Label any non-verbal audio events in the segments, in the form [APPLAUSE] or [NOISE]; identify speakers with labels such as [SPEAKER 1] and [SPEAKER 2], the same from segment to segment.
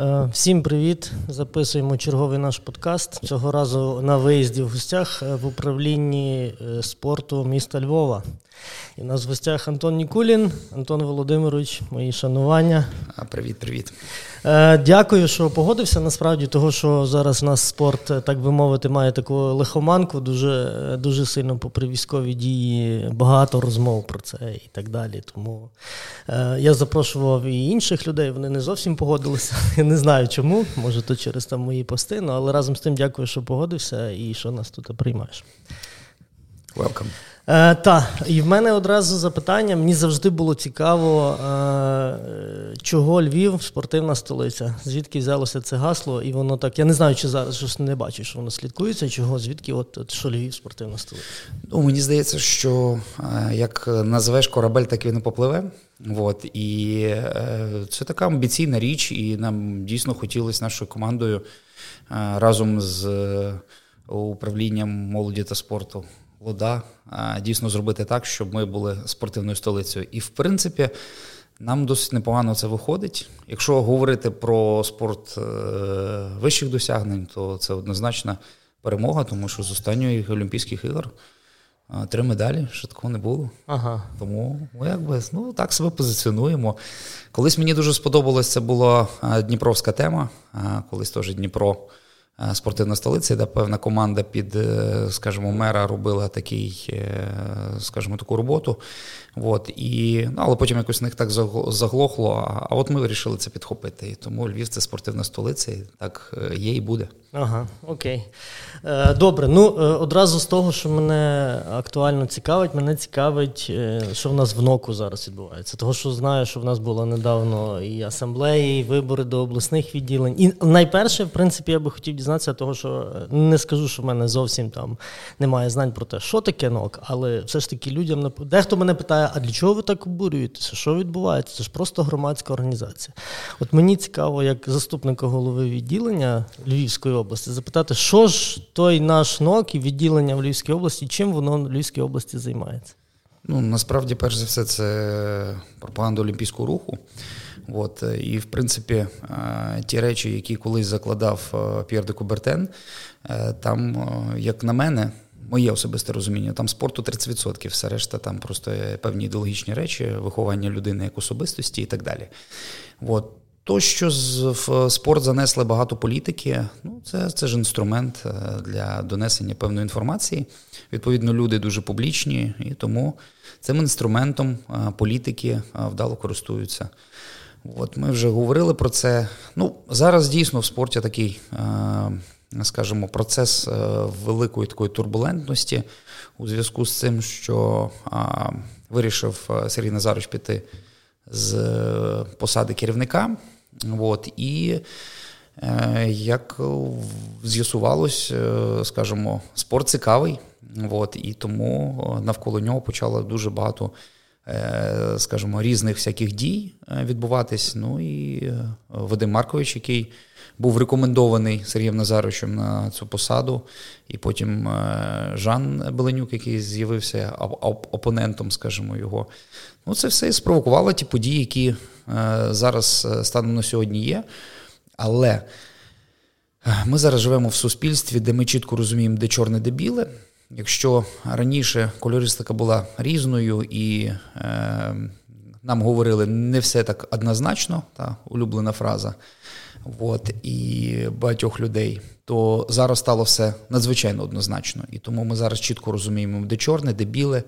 [SPEAKER 1] Е, всім привіт! Записуємо черговий наш подкаст. Цього разу на виїзді в гостях е, в управлінні е, спорту міста Львова. І в нас в гостях Антон Нікулін, Антон Володимирович, мої шанування.
[SPEAKER 2] Привіт, привіт.
[SPEAKER 1] Е, дякую, що погодився. Насправді, того, що зараз у нас спорт, так би мовити, має таку лихоманку. Дуже дуже сильно попри військові дії, багато розмов про це і так далі. Тому е, я запрошував і інших людей, вони не зовсім погодилися. [LAUGHS] Я не знаю чому. Може, то через там мої пости, ну, але разом з тим дякую, що погодився і що нас тут приймаєш.
[SPEAKER 2] Welcome.
[SPEAKER 1] Е, Так, і в мене одразу запитання. Мені завжди було цікаво, е, чого Львів спортивна столиця. Звідки взялося це гасло? І воно так. Я не знаю, чи зараз щось не бачу, що воно слідкується, чого, звідки, от, от що Львів спортивна столиця.
[SPEAKER 2] Ну, Мені здається, що е, як називеш корабель, так він і попливе. От, І це така амбіційна річ, і нам дійсно хотілося нашою командою разом з управлінням молоді та спорту вода, дійсно зробити так, щоб ми були спортивною столицею. І в принципі, нам досить непогано це виходить. Якщо говорити про спорт е, вищих досягнень, то це однозначна перемога, тому що з останньої Олімпійських ігор. Три медалі, що такого не було. Ага. Тому ми якби ну, так себе позиціонуємо. Колись мені дуже сподобалось, це була Дніпровська тема. Колись теж Дніпро спортивна столиця, де певна команда під, е, скажімо, мера робила такий, е, скажімо, таку роботу. От, і, ну, Але потім якось в них так заглохло. А от ми вирішили це підхопити. І тому Львів це спортивна столиця, і так є і буде.
[SPEAKER 1] Ага, окей. Е, добре. Ну одразу з того, що мене актуально цікавить, мене цікавить, що в нас в НОКу зараз відбувається. Того, що знаю, що в нас було недавно і асамблеї, і вибори до обласних відділень. І найперше, в принципі, я би хотів дізнатися, того, що не скажу, що в мене зовсім там немає знань про те, що таке НОК, але все ж таки людям дехто мене питає а для чого ви так обурюєтеся? Що відбувається? Це ж просто громадська організація. От мені цікаво, як заступника голови відділення Львівської області, запитати, що ж той наш НОК і відділення в Львівській області, чим воно в Львівській області займається?
[SPEAKER 2] Ну, насправді, перш за все, це пропаганда Олімпійського руху. От, І, в принципі, е, ті речі, які колись закладав е, П'єр де Кубертен, е, там, як на мене, моє особисте розуміння, там спорту 30%, все решта там просто певні ідеологічні речі, виховання людини як особистості і так далі. От. То, що в спорт занесли багато політики, ну це це ж інструмент е, для донесення певної інформації. Відповідно, люди дуже публічні, і тому цим інструментом е, політики е, вдало користуються. От Ми вже говорили про це. Ну, Зараз дійсно в спорті такий скажімо, процес е, великої такої турбулентності у зв'язку з цим, що вирішив е, Сергій Назарович піти з е, посади керівника. От, І як з'ясувалось, скажімо, спорт цікавий, от, і тому навколо нього почало дуже багато, скажімо, різних всяких дій відбуватись. Ну і Вадим Маркович, який був рекомендований Сергієм Назаровичем на цю посаду, і потім е, Жан Беленюк, який з'явився опонентом, скажімо, його. Ну, Це все спровокувало ті події, які е, зараз е, станом на сьогодні є. Але ми зараз живемо в суспільстві, де ми чітко розуміємо, де чорне, де біле. Якщо раніше кольористика була різною і е, нам говорили не все так однозначно, та улюблена фраза от, і багатьох людей, то зараз стало все надзвичайно однозначно. І тому ми зараз чітко розуміємо, де чорне, де біле.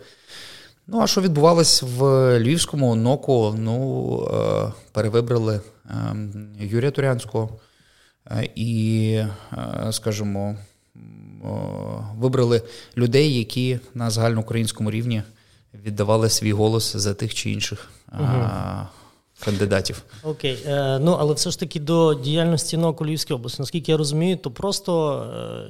[SPEAKER 2] Ну, а що відбувалось в Львівському ноку? Ну, е, перевибрали е, Юрія Турянського е, і, скажімо, вибрали людей, які на загальноукраїнському рівні віддавали свій голос за тих чи інших угу кандидатів.
[SPEAKER 1] Окей, е, ну але все ж таки до діяльності НОК у Львівській області, наскільки я розумію, то просто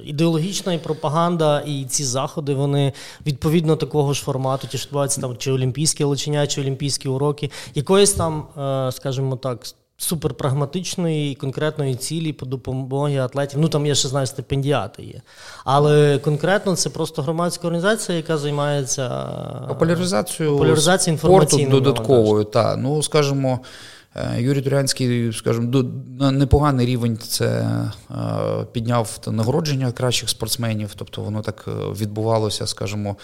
[SPEAKER 1] е, ідеологічна і пропаганда, і ці заходи вони відповідно такого ж формату, ті ж відбуваються там чи олімпійські лечення, чи олімпійські уроки, якоїсь там, е, скажімо так, суперпрагматичної і конкретної цілі по допомоги атлетів. Ну там я ще знаю, стипендіати є. Але конкретно це просто громадська організація, яка займається
[SPEAKER 2] популяризацією популяризацією спорту додатковою. Та ну скажімо, е, Юрій Турянський, скажімо, на непоганий рівень це е, підняв нагородження кращих спортсменів, тобто воно так е, відбувалося, скажімо,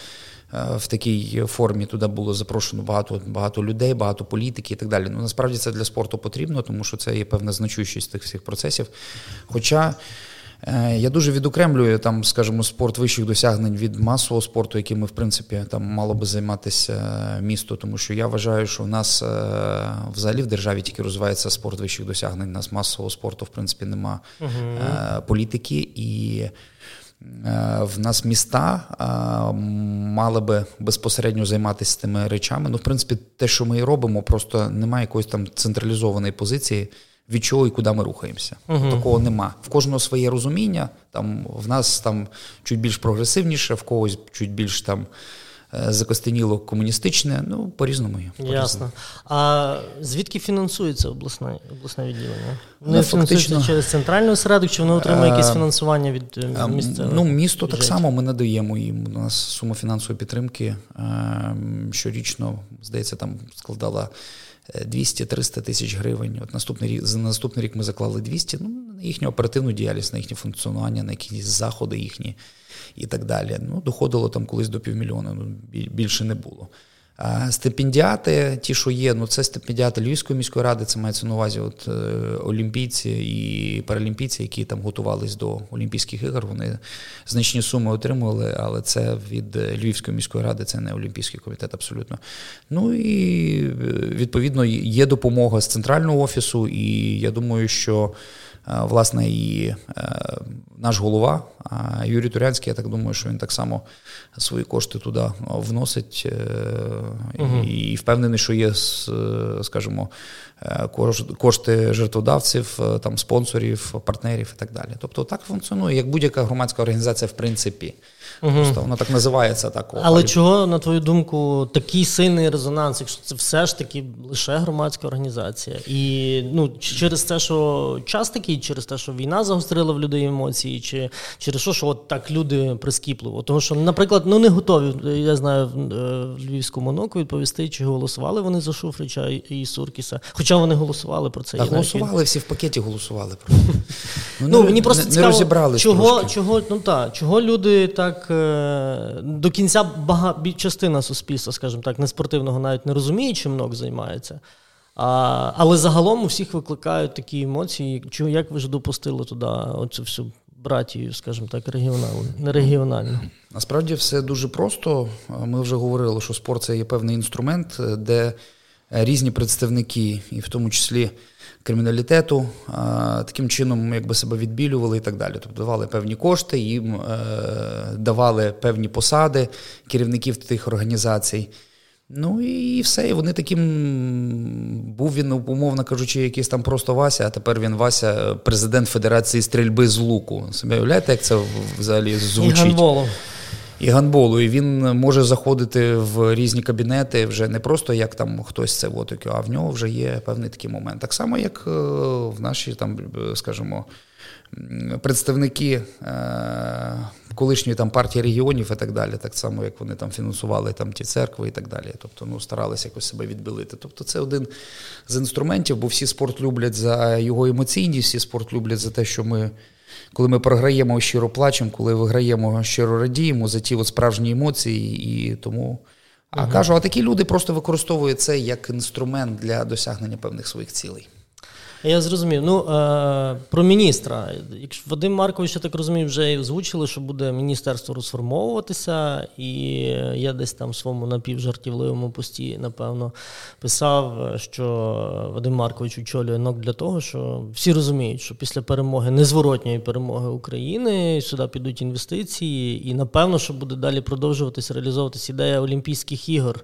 [SPEAKER 2] в такій формі туди було запрошено багато багато людей, багато політики і так далі. Ну насправді це для спорту потрібно, тому що це є певна значущість тих всіх процесів. Хоча е, я дуже відокремлюю там, скажімо, спорт вищих досягнень від масового спорту, яким ми, в принципі, там мало би займатися е, місто, тому що я вважаю, що в нас взагалі в державі тільки розвивається спорт вищих досягнень. У нас масового спорту, в принципі, нема угу. політики і. Е, в нас міста а, мали би безпосередньо займатися тими речами. Ну, в принципі, те, що ми і робимо, просто немає якоїсь там централізованої позиції, від чого і куди ми рухаємося. uh Такого нема. В кожного своє розуміння. Там в нас там чуть більш прогресивніше, в когось чуть більш там. Е, закостеніло комуністичне, ну по-різному.
[SPEAKER 1] Ясно. А звідки фінансується обласне обласне відділення? Воно ну, фінансуються через центральний осередок, чи воно отримує якесь е, фінансування від міста?
[SPEAKER 2] Ну, місто бюджет? так само ми надаємо їм. У нас сума фінансової підтримки щорічно, здається, там складала. 200-300 тисяч гривень. От наступний рік за наступний рік ми заклали 200, ну, на їхню оперативну діяльність, на їхнє функціонування, на якісь заходи їхні і так далі. Ну, Доходило там колись до півмільйона, ну, більше не було. Стипендіати, ті, що є, ну це стипендіати Львівської міської ради, це мається на увазі от, е, олімпійці і паралімпійці, які там готувались до Олімпійських ігор. Вони значні суми отримували, але це від Львівської міської ради, це не Олімпійський комітет абсолютно. Ну і е, відповідно є допомога з центрального офісу, і я думаю, що. Е, власне, і е, наш голова Юрій Турянський, я так думаю, що він так само свої кошти туди вносить угу. і впевнений, що є, скажімо, кошти жертводавців, там спонсорів, партнерів і так далі. Тобто так функціонує, як будь-яка громадська організація, в принципі. Угу. Просто воно так називається так.
[SPEAKER 1] Але чого, на твою думку, такий сильний резонанс, якщо це все ж таки лише громадська організація? І ну, через те, що час такий, через те, що війна загострила в людей емоції, чи через що, що от так люди прискіпливо? Тому що, наприклад, ну не готові, я знаю, в е, Львівському ноку відповісти, чи голосували вони за Шуфрича і Суркіса. Хоча вони голосували про це.
[SPEAKER 2] А голосували, всі в пакеті голосували. [LAUGHS]
[SPEAKER 1] Ну, ну, Мені просто не, цікаво, не розібрали чого, чого, ну, та, чого люди так. Е, до кінця бага, частина суспільства, скажімо так, неспортивного навіть не розуміє, чим НОК займається. А, Але загалом у всіх викликають такі емоції. Чого, як ви ж допустили туди оцю всю братію, скажімо так, регіональну, не регіональну?
[SPEAKER 2] Насправді все дуже просто. Ми вже говорили, що спорт це є певний інструмент, де різні представники, і в тому числі криміналітету, таким чином якби себе відбілювали і так далі. Тобто давали певні кошти, їм е, давали певні посади керівників тих організацій. Ну і все. І вони таким був він, умовно кажучи, якийсь там просто Вася, а тепер він Вася, президент Федерації стрільби з луку. Собі уявляєте, як це взагалі звучить? І гандболу. І він може заходити в різні кабінети вже не просто як там хтось це от, а в нього вже є певний такий момент. Так само, як е, в нашій там, скажімо, представники е, колишньої там партії регіонів і так далі, так само, як вони там фінансували там ті церкви і так далі. Тобто, ну старалися якось себе відбілити. Тобто, це один з інструментів, бо всі спорт люблять за його емоційність, всі спорт люблять за те, що ми коли ми програємо, щиро плачемо, коли виграємо, щиро радіємо за ті от справжні емоції, і тому. А угу. кажу, а такі люди просто використовують це як інструмент для досягнення певних своїх цілей.
[SPEAKER 1] Я зрозумів. Ну е, про міністра. Якщо Вадим Маркович, я так розумію, вже озвучили, що буде міністерство розформовуватися, і я десь там в своєму напівжартівливому пості, напевно, писав, що Вадим Маркович очолює НОК для того, що всі розуміють, що після перемоги, незворотньої перемоги України сюди підуть інвестиції, і напевно, що буде далі продовжуватися реалізовуватися ідея Олімпійських ігор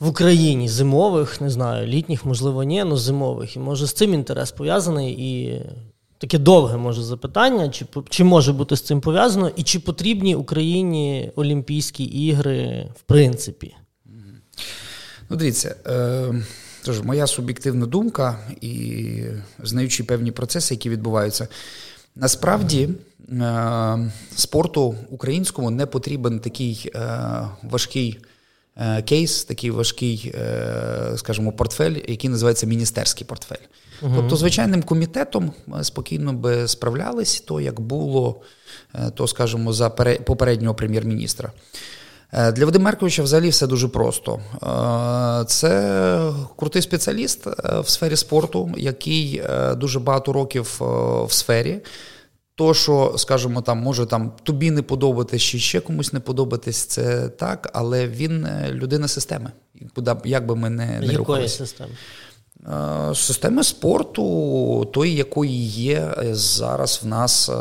[SPEAKER 1] в Україні зимових, не знаю, літніх, можливо, ні, але зимових. І може з цим інтерес пов'язаний і. Таке довге може запитання, чи чи може бути з цим пов'язано, і чи потрібні Україні Олімпійські ігри в принципі?
[SPEAKER 2] Ну, дивіться, е, тож, моя суб'єктивна думка, і знаючи певні процеси, які відбуваються, насправді е, спорту українському не потрібен такий е, важкий кейс, такий важкий, е, скажімо, портфель, який називається міністерський портфель. Угу. Тобто, звичайним комітетом спокійно би справлялись, то як було, е, то скажімо, за попереднього прем'єр-міністра. Е, для Вадима Мерковича взагалі все дуже просто. Е, це крутий спеціаліст е, в сфері спорту, який дуже багато років в сфері. То, що, скажімо, там може там тобі не подобатись, чи ще комусь не подобатись, це так, але він людина системи. Як би ми не, не
[SPEAKER 1] Якої рухалися. системи?
[SPEAKER 2] Е, системи спорту, тої, якої є зараз в нас е,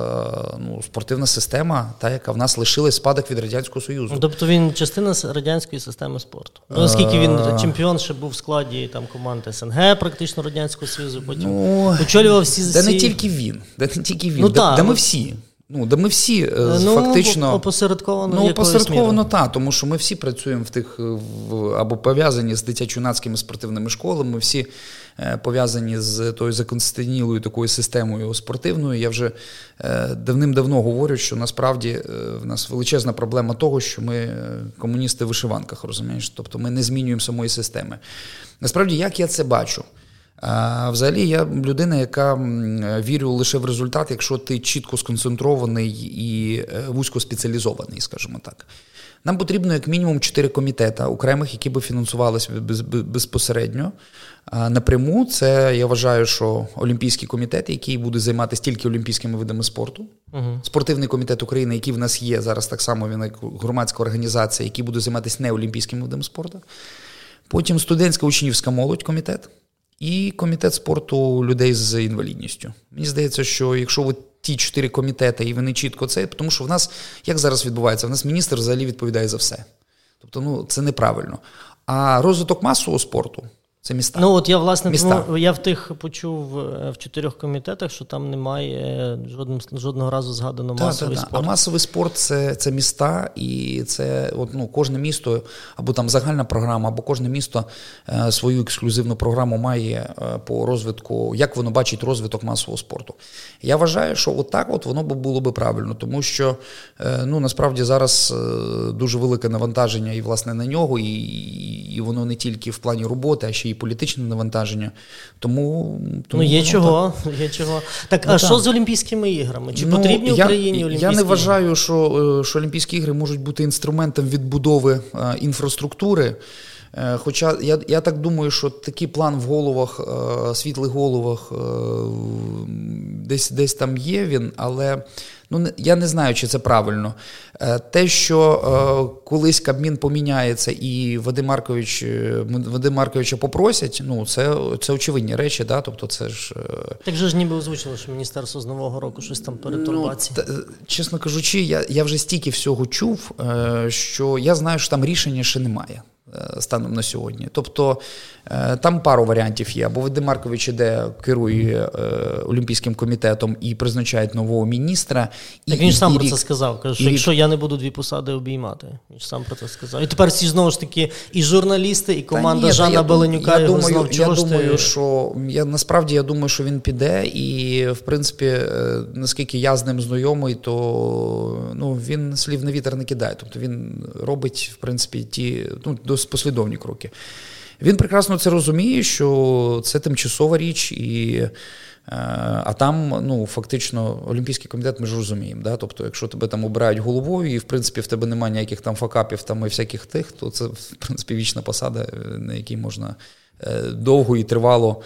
[SPEAKER 2] ну, спортивна система, та яка в нас лишилась спадок від Радянського Союзу.
[SPEAKER 1] Ну, тобто він частина радянської системи спорту. Ну, Оскільки він е, чемпіон ще був в складі там команди СНГ, практично Радянського Союзу, потім ну, очолював всі
[SPEAKER 2] Де не тільки він, де не тільки він, ну, де, та, де ми всі. Ну, де ми всі е, ну, фактично
[SPEAKER 1] опосередковано
[SPEAKER 2] ну, опосередковано так, тому що ми всі працюємо в тих в, або пов'язані з дитячо-юнацькими спортивними школами. Ми всі е, пов'язані з тою законституційною такою системою спортивною. Я вже е, давним-давно говорю, що насправді е, в нас величезна проблема того, що ми е, комуністи в вишиванках, розумієш, тобто ми не змінюємо самої системи. Насправді, як я це бачу? А Взагалі, я людина, яка вірю лише в результат, якщо ти чітко сконцентрований і е, вузькоспеціалізований, скажімо так. Нам потрібно як мінімум чотири комітети окремих, які би фінансувалися безпосередньо. Напряму це я вважаю, що Олімпійський комітет, який буде займатися тільки олімпійськими видами спорту, uh спортивний комітет України, який в нас є зараз, так само він як громадська організація, який буде займатися не олімпійськими видами спорту. Потім студентська учнівська молодь комітет і комітет спорту людей з інвалідністю. Мені здається, що якщо ви ті чотири комітети, і вони чітко це, тому що в нас як зараз відбувається, в нас міністр взагалі відповідає за все. Тобто, ну це неправильно. А розвиток масового спорту це міста.
[SPEAKER 1] Ну от я власне міста. тому я в тих почув е, в чотирьох комітетах, що там немає жодним жодного разу згадано та, масовий та, та. спорт.
[SPEAKER 2] А масовий спорт це це міста, і це от, ну, кожне місто або там загальна програма, або кожне місто е, свою ексклюзивну програму має е, по розвитку, як воно бачить розвиток масового спорту. Я вважаю, що отак от воно було би правильно, тому що е, ну насправді зараз е, дуже велике навантаження і власне на нього, і, і воно не тільки в плані роботи, а ще й політичне навантаження. Тому тому
[SPEAKER 1] ну, є чого. Так. [LAUGHS] є чого. Так, ну, а так. що з Олімпійськими іграми? Чи ну, потрібні я, Україні Олімпійські
[SPEAKER 2] Я не вважаю, що, е, що Олімпійські ігри можуть бути інструментом відбудови а, інфраструктури. Е, хоча я я так думаю, що такий план в головах, світлих головах десь десь там є він, але Ну, я не знаю, чи це правильно. Е, те, що е, колись Кабмін поміняється і Вадим Маркович, е, Вадим Марковича попросять, ну це це очевидні речі. Да? Тобто це ж...
[SPEAKER 1] Так же ж ніби озвучило, що міністерство з нового року щось там перетурбації.
[SPEAKER 2] Ну, чесно кажучи, я я вже стільки всього чув, що я знаю, що там рішення ще немає. Е, станом на сьогодні. Тобто е, там пару варіантів є. Або Вадим Маркович іде, керує е, Олімпійським комітетом і призначає нового міністра.
[SPEAKER 1] Так він ж сам і, про це сказав. Каже, що якщо я не буду дві посади обіймати, він ж сам про це сказав. І тепер всі знову ж таки і журналісти, і команда ні, Жана Беленюка.
[SPEAKER 2] Я його думаю, знов, я думаю, ти... що я насправді я думаю, що він піде, і в принципі, наскільки я з ним знайомий, то ну він слів на вітер не кидає. Тобто він робить в принципі ті ну, досить послідовні кроки. Він прекрасно це розуміє, що це тимчасова річ, і, е, а там ну, фактично Олімпійський комітет ми ж розуміємо. Да? Тобто, якщо тебе там обирають головою, і в принципі в тебе немає ніяких там факапів там і всяких тих, то це в принципі вічна посада, на якій можна. Е, довго і тривало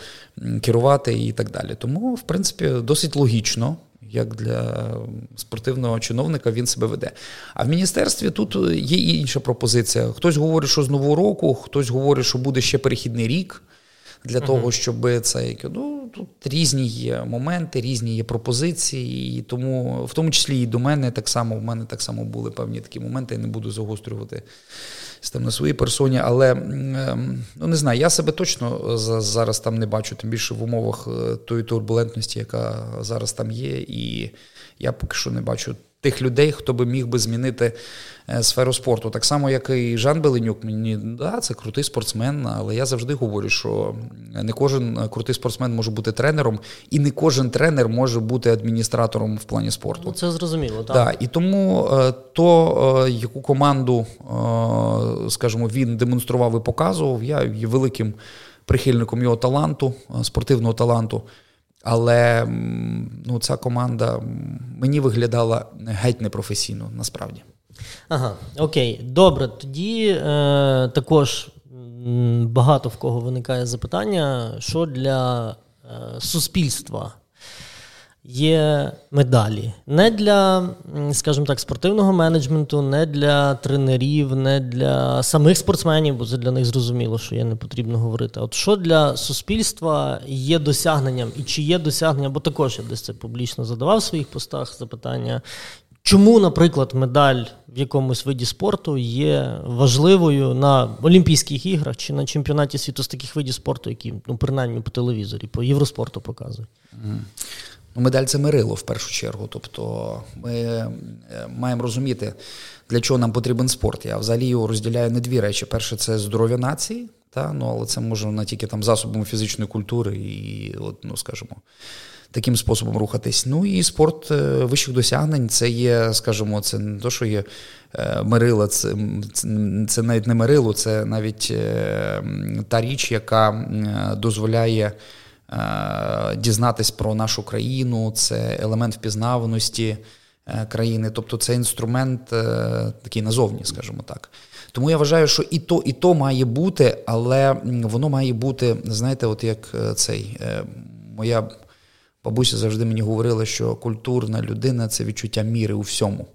[SPEAKER 2] керувати і так далі. Тому, в принципі, досить логічно, як для спортивного чиновника він себе веде. А в міністерстві тут є інша пропозиція. Хтось говорить, що з нового року, хтось говорить, що буде ще перехідний рік для того, щоб це ну тут різні є моменти, різні є пропозиції, і тому, в тому числі і до мене так само, в мене так само були певні такі моменти, я не буду загострювати з тим на своїй персоні, але ем, ну не знаю, я себе точно зараз там не бачу, тим більше в умовах е, тої турбулентності, яка зараз там є, і я поки що не бачу тих людей, хто би міг би змінити сферу спорту. Так само, як і Жан Беленюк, мені да, це крутий спортсмен, але я завжди говорю, що не кожен крутий спортсмен може бути тренером, і не кожен тренер може бути адміністратором в плані спорту.
[SPEAKER 1] Ну, Це зрозуміло, так.
[SPEAKER 2] Да, І тому е, то, е, яку команду, скажімо, він демонстрував і показував, я є великим прихильником його таланту, спортивного таланту. Але ну, ця команда мені виглядала геть непрофесійно, насправді.
[SPEAKER 1] Ага, окей, добре. Тоді е, також багато в кого виникає запитання, що для е, суспільства є медалі. Не для, скажімо так, спортивного менеджменту, не для тренерів, не для самих спортсменів, бо це для них зрозуміло, що є не потрібно говорити. От що для суспільства є досягненням, і чи є досягнення, бо також я десь це публічно задавав в своїх постах запитання. Чому, наприклад, медаль в якомусь виді спорту є важливою на Олімпійських іграх чи на чемпіонаті світу з таких видів спорту, які ну принаймні по телевізорі, по євроспорту показують?
[SPEAKER 2] Ну, медаль це мирило в першу чергу. Тобто ми е, маємо розуміти, для чого нам потрібен спорт. Я взагалі його розділяю на дві речі. Перше, це здоров'я нації, та, ну, але це можна тільки там засобами фізичної культури і, от, ну, скажімо, таким способом рухатись. Ну і спорт е, вищих досягнень це є, скажімо, це не то, що є е, мирила, це, це навіть не мирило, це навіть та річ, яка дозволяє. Е, дізнатись про нашу країну, це елемент впізнаваності е, країни, тобто це інструмент е, такий назовні, скажімо так. Тому я вважаю, що і то, і то має бути, але воно має бути, знаєте, от як цей моя бабуся завжди мені говорила, що культурна людина це відчуття міри у всьому.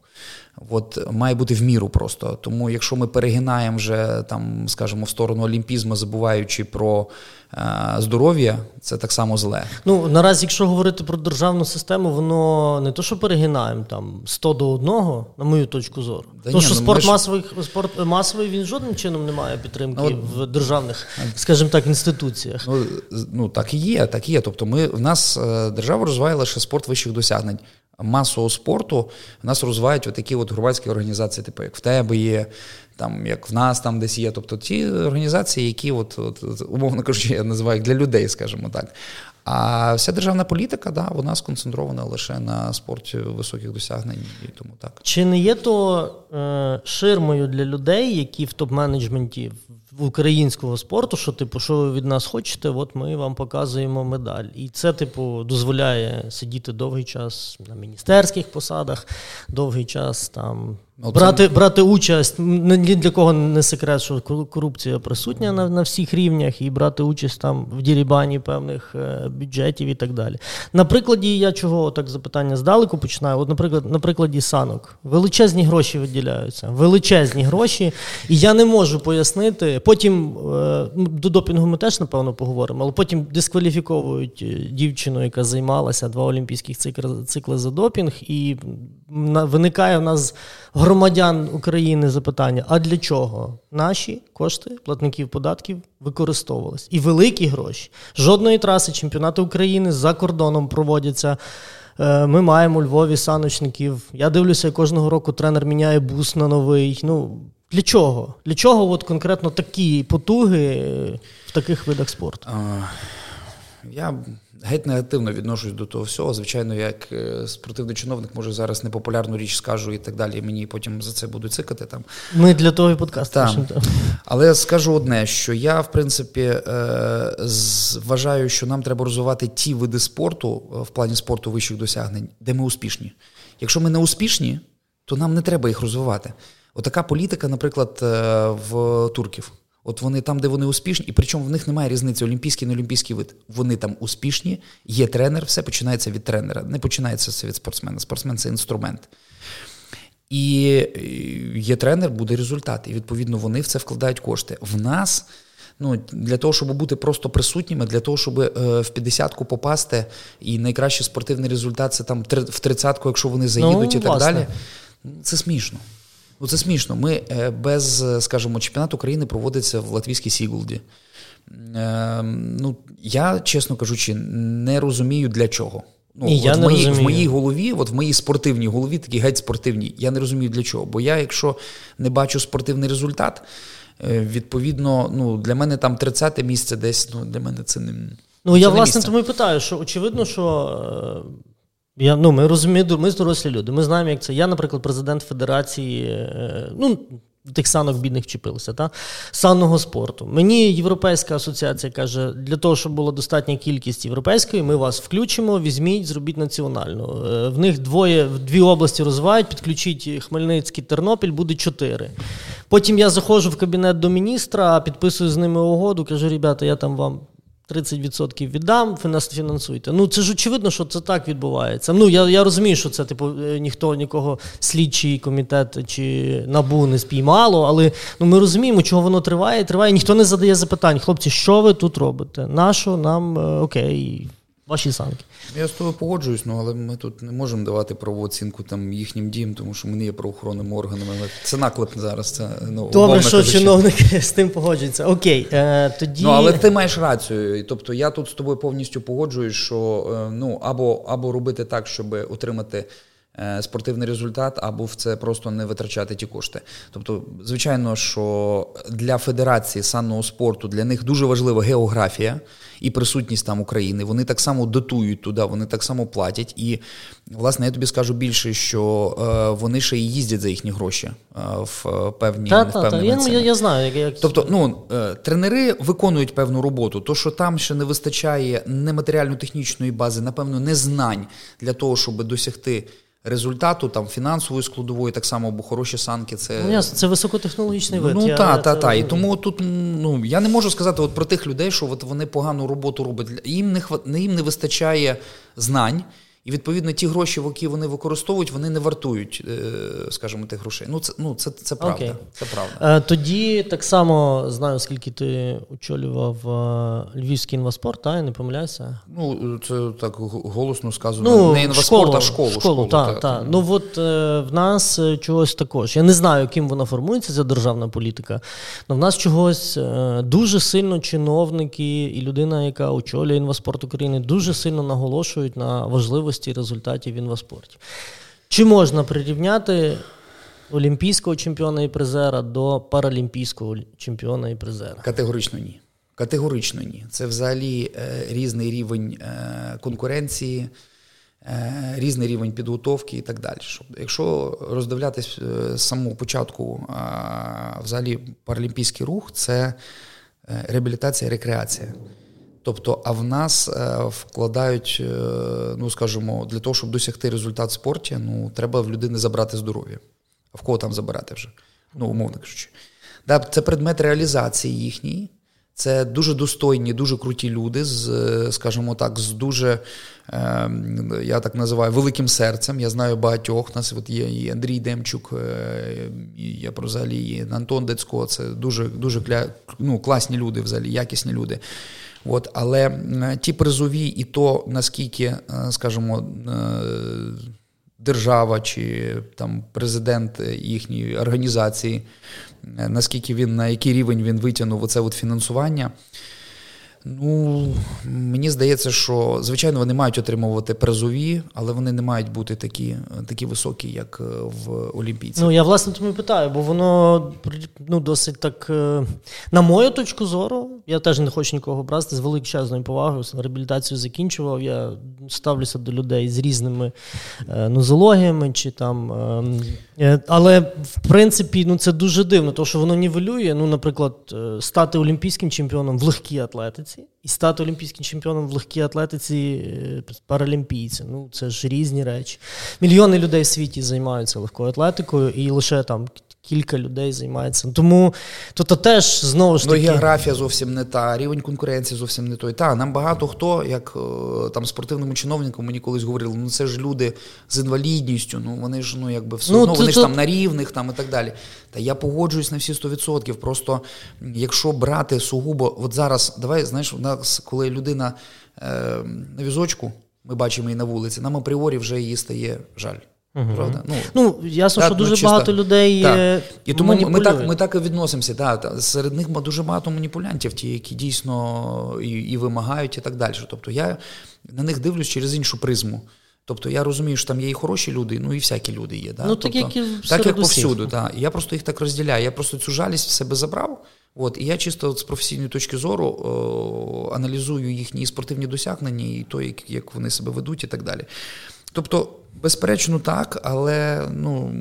[SPEAKER 2] От має бути в міру просто. Тому, якщо ми перегинаємо вже там, скажімо, в сторону олімпізму, забуваючи про е, здоров'я, це так само зле.
[SPEAKER 1] Ну наразі, якщо говорити про державну систему, воно не то, що перегинаємо там 100 до 1, на мою точку зору. Да то, ні, що ну, спорт ж... масовий спорт масовий він жодним чином не має підтримки ну, в державних, скажімо так, інституціях.
[SPEAKER 2] Ну ну так і є, так і є. Тобто, ми в нас е, держава розвиває лише спорт вищих досягнень масового спорту нас розвивають такі от громадські організації, типу як в тебе є, там як в нас там десь є. Тобто ті організації, які, от, от умовно кажучи, я називаю для людей, скажімо так. А вся державна політика, да, вона сконцентрована лише на спорті високих досягнень і тому так.
[SPEAKER 1] Чи не є то е, ширмою для людей, які в топ-менеджменті в українського спорту, що, типу, що ви від нас хочете, от ми вам показуємо медаль. І це, типу, дозволяє сидіти довгий час на міністерських посадах, довгий час там брати брати участь ні для кого не секрет, що корупція присутня на на всіх рівнях, і брати участь там в дірібані певних е, бюджетів і так далі. На прикладі я чого так запитання здалеку починаю. От, наприклад, на прикладі санок величезні гроші виділяються, величезні гроші, і я не можу пояснити. Потім е, ну, до допінгу ми теж напевно поговоримо, але потім дискваліфіковують е, дівчину, яка займалася два олімпійських цикли, за допінг, і виникає в нас громадян України запитання: а для чого наші кошти платників податків використовувалися? І великі гроші. Жодної траси чемпіонати України за кордоном проводяться. Е, ми маємо у Львові саночників. Я дивлюся, кожного року тренер міняє бус на новий. Ну для чого? Для чого от конкретно такі потуги в таких видах спорту?
[SPEAKER 2] Я геть негативно відношусь до того всього. Звичайно, як е, спортивний чиновник, може зараз непопулярну річ скажу і так далі. і Мені потім за це будуть цикати там.
[SPEAKER 1] Ми для того і подкаст.
[SPEAKER 2] Але скажу одне, що я, в принципі, е, вважаю, що нам треба розвивати ті види спорту е, в плані спорту вищих досягнень, де ми успішні. Якщо ми не успішні, то нам не треба їх розвивати. Отака політика, наприклад, в турків. От вони там, де вони успішні, і причому в них немає різниці, олімпійський, не олімпійський вид. Вони там успішні, є тренер, все починається від тренера. Не починається все від спортсмена. Спортсмен це інструмент. І є тренер, буде результат. І відповідно вони в це вкладають кошти. В нас Ну, Для того, щоб бути просто присутніми, для того, щоб е, в 50-ку попасти, і найкращий спортивний результат це там в 30-ку, якщо вони заїдуть ну, і так власне. далі. Це смішно. Ну, Це смішно. Ми е, без, скажімо, чемпіонат України проводиться в Латвійській Сігулді. Е, ну, Я, чесно кажучи, не розумію для чого. Ну,
[SPEAKER 1] І
[SPEAKER 2] от
[SPEAKER 1] я
[SPEAKER 2] в, моїй,
[SPEAKER 1] розумію.
[SPEAKER 2] в моїй голові, от в моїй спортивній голові, такі геть спортивній, я не розумію для чого. Бо я, якщо не бачу спортивний результат, е, відповідно, ну, для мене там 30-те місце десь, ну, для мене це не.
[SPEAKER 1] Ну,
[SPEAKER 2] це
[SPEAKER 1] я,
[SPEAKER 2] не
[SPEAKER 1] власне,
[SPEAKER 2] місце.
[SPEAKER 1] тому і питаю, що очевидно, що. Я, ну, Ми розуміємо, ми дорослі люди. Ми знаємо, як це. Я, наприклад, президент Федерації. Е, ну, Тих санок бідних вчепилися, та? санного спорту. Мені Європейська асоціація каже, для того, щоб була достатня кількість європейської, ми вас включимо, візьміть, зробіть національну. Е, в них двоє, в дві області розвивають, підключіть Хмельницький, Тернопіль, буде чотири. Потім я заходжу в кабінет до міністра, підписую з ними угоду, кажу, ребята, я там вам 30% віддам, фінансуйте. Ну це ж очевидно, що це так відбувається. Ну я я розумію, що це типу е, ніхто нікого слідчий комітет чи набу не спіймало, але ну ми розуміємо, чого воно триває. Триває. Ніхто не задає запитань. Хлопці, що ви тут робите? Нащо нам е, окей? Ваші санки.
[SPEAKER 2] Я з тобою погоджуюсь, ну але ми тут не можемо давати правову оцінку там їхнім діям, тому що ми не є правоохоронними органами. Це наклеп зараз. Це ну
[SPEAKER 1] добре, що кажучи. чиновники [LAUGHS] з тим погоджуються. Окей, е, тоді
[SPEAKER 2] ну але ти маєш рацію. Тобто я тут з тобою повністю погоджуюсь, що е, ну або або робити так, щоб отримати. Е, спортивний результат, або в це просто не витрачати ті кошти. Тобто, звичайно, що для федерації санного спорту для них дуже важлива географія і присутність там України. Вони так само дотують туди, вони так само платять. І, власне, я тобі скажу більше, що е, вони ще й їздять за їхні гроші е, в певні
[SPEAKER 1] та, та, та. Я, я, я знаю, як, як...
[SPEAKER 2] Тобто, ну тренери виконують певну роботу. То, що там ще не вистачає нематеріально-технічної бази, напевно, не знань для того, щоб досягти результату, там фінансової складової, так само, бо хороші санки це
[SPEAKER 1] Ну, ясно, це високотехнологічний вид.
[SPEAKER 2] Ну так, та, та. І тому тут ну я не можу сказати от про тих людей, що от вони погану роботу роблять. Їм не їм не вистачає знань. І відповідно ті гроші, які вони використовують, вони не вартують, е, скажімо, тих грошей. Ну це ну це це правда. Okay. Це правда.
[SPEAKER 1] Е, тоді так само знаю, скільки ти очолював е, Львівський інваспорт, та я не помиляюся.
[SPEAKER 2] Ну це так голосно сказано. Ну, не інваспорт,
[SPEAKER 1] школу,
[SPEAKER 2] а школу.
[SPEAKER 1] школу, школу та, та, та. Ну от в нас чогось також. Я не знаю, ким вона формується, ця державна політика. але в нас чогось дуже сильно чиновники і людина, яка очолює інваспорт України, дуже сильно наголошують на важливості можливості результатів в інваспорті. Чи можна прирівняти олімпійського чемпіона і призера до паралімпійського чемпіона і призера?
[SPEAKER 2] Категорично ні. Категорично ні. Це взагалі е, різний рівень е, конкуренції, е, різний рівень підготовки і так далі. Якщо роздивлятись з самого початку, взагалі паралімпійський рух це реабілітація, рекреація. Тобто, а в нас е, вкладають, е, ну скажімо, для того, щоб досягти результат в спорті, ну треба в людини забрати здоров'я. А в кого там забирати вже? Ну, умовно кажучи. Да, Це предмет реалізації їхній. Це дуже достойні, дуже круті люди, з, скажімо так, з дуже, е, я так називаю, великим серцем. Я знаю багатьох. Нас от є і Андрій Демчук, е, і я про взагалі і Антон Децько. Це дуже дуже ну, класні люди, взагалі, якісні люди. От, Але ті призові, і то наскільки, е, скажімо, е, держава чи там президент їхньої організації, е, наскільки він на який рівень він витягнув оце от фінансування. Ну, мені здається, що звичайно вони мають отримувати призові, але вони не мають бути такі такі високі, як е, в Олімпійці.
[SPEAKER 1] Ну я власне тому питаю, бо воно ну, досить так, е, на мою точку зору, я теж не хочу нікого образити, з величезною повагою реабілітацію закінчував. Я ставлюся до людей з різними е, нозологіями чи там. Але в принципі ну, це дуже дивно, тому що воно нівелює. Ну, наприклад, стати олімпійським чемпіоном в легкій атлетиці. І стати олімпійським чемпіоном в легкій атлетиці е, паралімпійцем. Ну, це ж різні речі. Мільйони людей в світі займаються легкою атлетикою, і лише там кілька людей займається. Тому то, то теж знову ж
[SPEAKER 2] ну,
[SPEAKER 1] таки...
[SPEAKER 2] Ну, географія зовсім не та, рівень конкуренції зовсім не той. Та, нам багато хто, як е, там спортивному чиновнику, мені колись говорили, ну це ж люди з інвалідністю, ну вони ж ну якби все ну, одно, вони то... ж там на рівних там і так далі. Та я погоджуюсь на всі 100%. Просто якщо брати сугубо, от зараз, давай, знаєш, у нас, коли людина е, на візочку, ми бачимо її на вулиці, нам апріорі вже її стає жаль. Правда?
[SPEAKER 1] Ну, ну ясно, так, що дуже ну, багато людей. Так.
[SPEAKER 2] І тому ми так ми так і відносимося. Так. Серед них дуже багато маніпулянтів, ті, які дійсно і, і вимагають, і так далі. Тобто я на них дивлюсь через іншу призму. Тобто я розумію, що там є і хороші люди, ну і всякі люди є. Да?
[SPEAKER 1] Ну,
[SPEAKER 2] тобто,
[SPEAKER 1] так, як і
[SPEAKER 2] так як повсюду. Да. Я просто їх так розділяю. Я просто цю жалість в себе забрав. От, І я чисто з професійної точки зору о, аналізую їхні спортивні досягнення, і то, як, як вони себе ведуть, і так далі. Тобто, безперечно, так, але ну.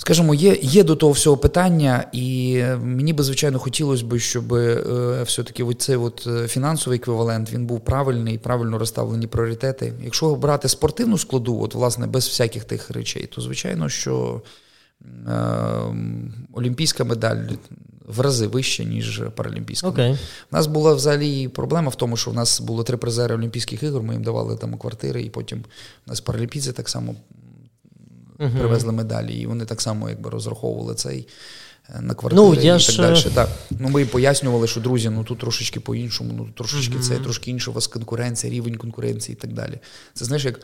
[SPEAKER 2] Скажімо, є є до того всього питання, і мені би, звичайно, хотілося б, щоб е, все-таки цей от е, фінансовий еквівалент він був правильний, правильно розставлені пріоритети. Якщо брати спортивну складу, от власне без всяких тих речей, то звичайно, що олімпійська медаль в рази вище, ніж паралімпійська.
[SPEAKER 1] Okay.
[SPEAKER 2] У нас була взагалі проблема в тому, що в нас було три призери Олімпійських ігор, ми їм давали там квартири, і потім у нас паралімпійці так само uh-huh. привезли медалі, і вони так само якби розраховували цей. Е, на квартири ну, я і так далі. Так. Ну, Ми пояснювали, що друзі, ну тут трошечки по-іншому, ну тут трошечки uh-huh. це, трошки інша у вас конкуренція, рівень конкуренції і так далі. Це знаєш, як.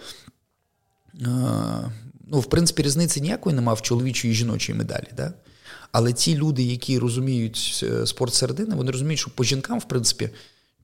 [SPEAKER 2] Ну, в принципі, різниці ніякої немає в чоловічої і жіночій медалі. Да? Але ті люди, які розуміють е, спорт середини, вони розуміють, що по жінкам, в принципі,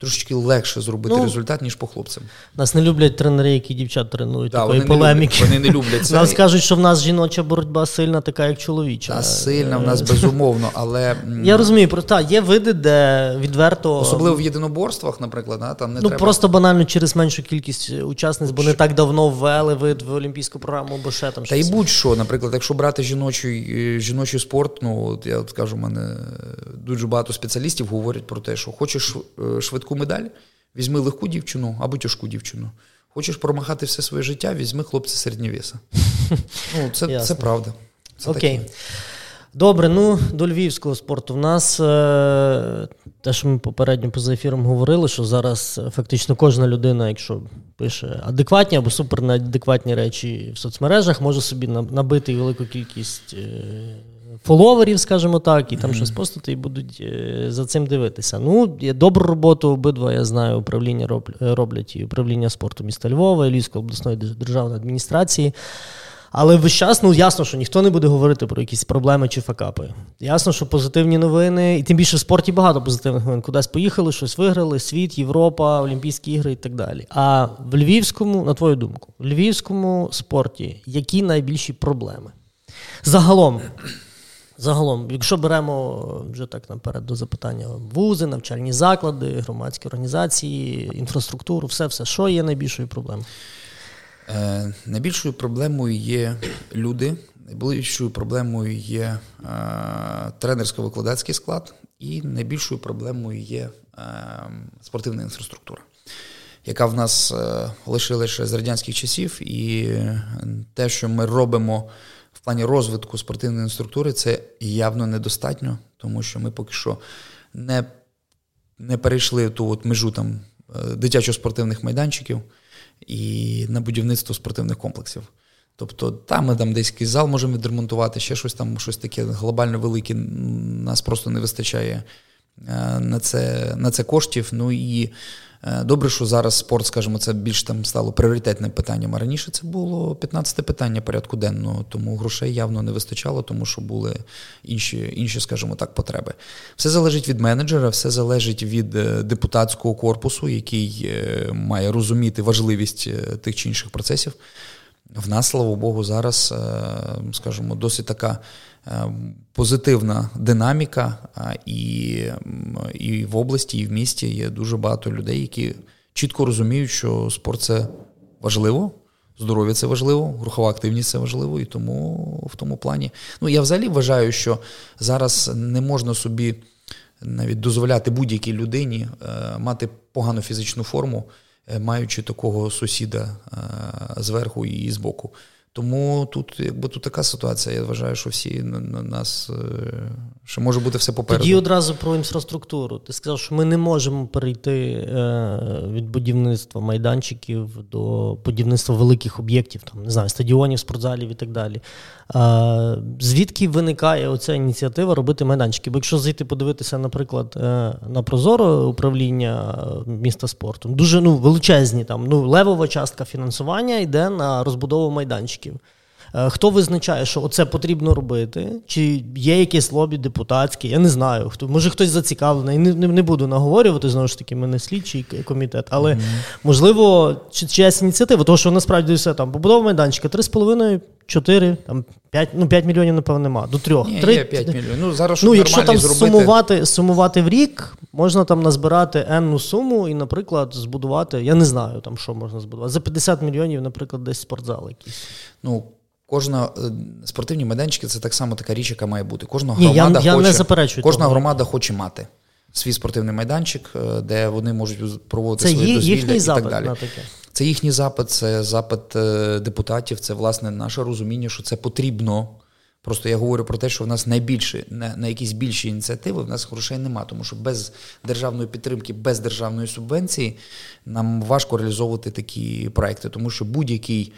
[SPEAKER 2] трошечки легше зробити ну, результат, ніж по хлопцям.
[SPEAKER 1] Нас не люблять тренери, які дівчат тренують.
[SPEAKER 2] Да,
[SPEAKER 1] такої
[SPEAKER 2] вони
[SPEAKER 1] полеміки.
[SPEAKER 2] Не люблять, вони не люблять це.
[SPEAKER 1] Нам скажуть, що в нас жіноча боротьба сильна, така як чоловіча.
[SPEAKER 2] Та сильна в нас безумовно, але [LAUGHS]
[SPEAKER 1] я розумію, про та є види, де відверто
[SPEAKER 2] особливо в єдиноборствах, наприклад, да, там не
[SPEAKER 1] ну
[SPEAKER 2] треба...
[SPEAKER 1] просто банально через меншу кількість учасниць, бо не так давно ввели вид в олімпійську програму, бо ще там
[SPEAKER 2] та й будь-що, наприклад, якщо брати жіночий е, жіночий спорт, ну от я от скажу, у мене дуже багато спеціалістів говорять про те, що хочеш е, швидку медаль. Візьми легку дівчину або тяжку дівчину. Хочеш промахати все своє життя, візьми хлопця середньовеса. Ну, Це це правда. Це
[SPEAKER 1] Окей. Таке. Добре, ну до львівського спорту. В нас е, те, що ми попередньо поза ефіром говорили, що зараз фактично кожна людина, якщо пише адекватні або супернеадекватні речі в соцмережах, може собі набити велику кількість е, фоловерів, скажімо так, і там mm-hmm. щось постати, і будуть е, за цим дивитися. Ну, добру роботу обидва, я знаю, управління роблять і управління спорту міста Львова, і Львівської обласної державної адміністрації. Але весь час, ну ясно, що ніхто не буде говорити про якісь проблеми чи факапи. Ясно, що позитивні новини, і тим більше в спорті багато позитивних новин. Кудись поїхали, щось виграли, світ, Європа, Олімпійські ігри і так далі. А в Львівському, на твою думку, в Львівському спорті які найбільші проблеми? Загалом. Загалом, якщо беремо вже так наперед до запитання вузи, навчальні заклади, громадські організації, інфраструктуру, все, все, що є найбільшою проблемою?
[SPEAKER 2] Е, найбільшою проблемою є люди, найбільшою проблемою є е, тренерсько-викладацький склад, і найбільшою проблемою є е, спортивна інфраструктура, яка в нас е, лишилася з радянських часів, і те, що ми робимо в плані розвитку спортивної інструктури, це явно недостатньо, тому що ми поки що не не перейшли ту от межу там е, дитячо-спортивних майданчиків і на будівництво спортивних комплексів. Тобто там ми там десь якийсь зал можемо відремонтувати, ще щось там, щось таке глобально велике, нас просто не вистачає е, на це на це коштів. Ну і добре, що зараз спорт, скажімо, це більш там стало пріоритетним питанням. А раніше це було 15 питання порядку денного, тому грошей явно не вистачало, тому що були інші, інші, скажімо так, потреби. Все залежить від менеджера, все залежить від е, депутатського корпусу, який е, має розуміти важливість тих чи інших процесів. В нас, слава Богу, зараз, скажімо, досить така позитивна динаміка, і і в області, і в місті є дуже багато людей, які чітко розуміють, що спорт це важливо, здоров'я це важливо, рухова активність це важливо, і тому в тому плані. Ну я взагалі вважаю, що зараз не можна собі навіть дозволяти будь-якій людині мати погану фізичну форму, маючи такого сусіда зверху і збоку. Тому тут, якби тут така ситуація. Я вважаю, що всі на, на нас що може бути все попереду.
[SPEAKER 1] Тоді одразу про інфраструктуру. Ти сказав, що ми не можемо перейти е, від будівництва майданчиків до будівництва великих об'єктів, там не знаю, стадіонів, спортзалів і так далі. Е, звідки виникає оця ініціатива робити майданчики? Бо якщо зайти подивитися, наприклад, е, на Прозоро управління міста спорту, дуже ну величезні там ну левова частка фінансування йде на розбудову майданчиків. Е, хто визначає, що оце потрібно робити? Чи є якесь лобі депутатське? Я не знаю. Хто може хтось зацікавлений. Не не, не буду наговорювати знову ж таки, ми не слідчий комітет, але mm-hmm. можливо, чи чиясь ініціатива, тому що насправді все там побудова майданчика 3,5, 4, там 5, ну 5 мільйонів, напевно, нема. До 3.
[SPEAKER 2] Ні, 3 є 5 мільйонів. Ну, зараз,
[SPEAKER 1] ну, якщо там зробити... сумувати сумувати в рік, можна там назбирати енну суму і, наприклад, збудувати, я не знаю, там що можна збудувати. За 50 мільйонів, наприклад, десь спортзал якийсь.
[SPEAKER 2] Ну, Кожна е, спортивні майданчики це так само така річ, яка має бути. Кожна громада
[SPEAKER 1] Ні, я,
[SPEAKER 2] хоче,
[SPEAKER 1] я не заперечую
[SPEAKER 2] кожна
[SPEAKER 1] того.
[SPEAKER 2] громада хоче мати свій спортивний майданчик, е, де вони можуть проводити
[SPEAKER 1] це
[SPEAKER 2] свої дозвілля
[SPEAKER 1] їхній
[SPEAKER 2] і
[SPEAKER 1] запит
[SPEAKER 2] так далі.
[SPEAKER 1] На таке.
[SPEAKER 2] Це їхній запит, це запит е, депутатів, це власне наше розуміння, що це потрібно. Просто я говорю про те, що в нас найбільше на, на якісь більші ініціативи в нас грошей нема, тому що без державної підтримки, без державної субвенції нам важко реалізовувати такі проекти, тому що будь-який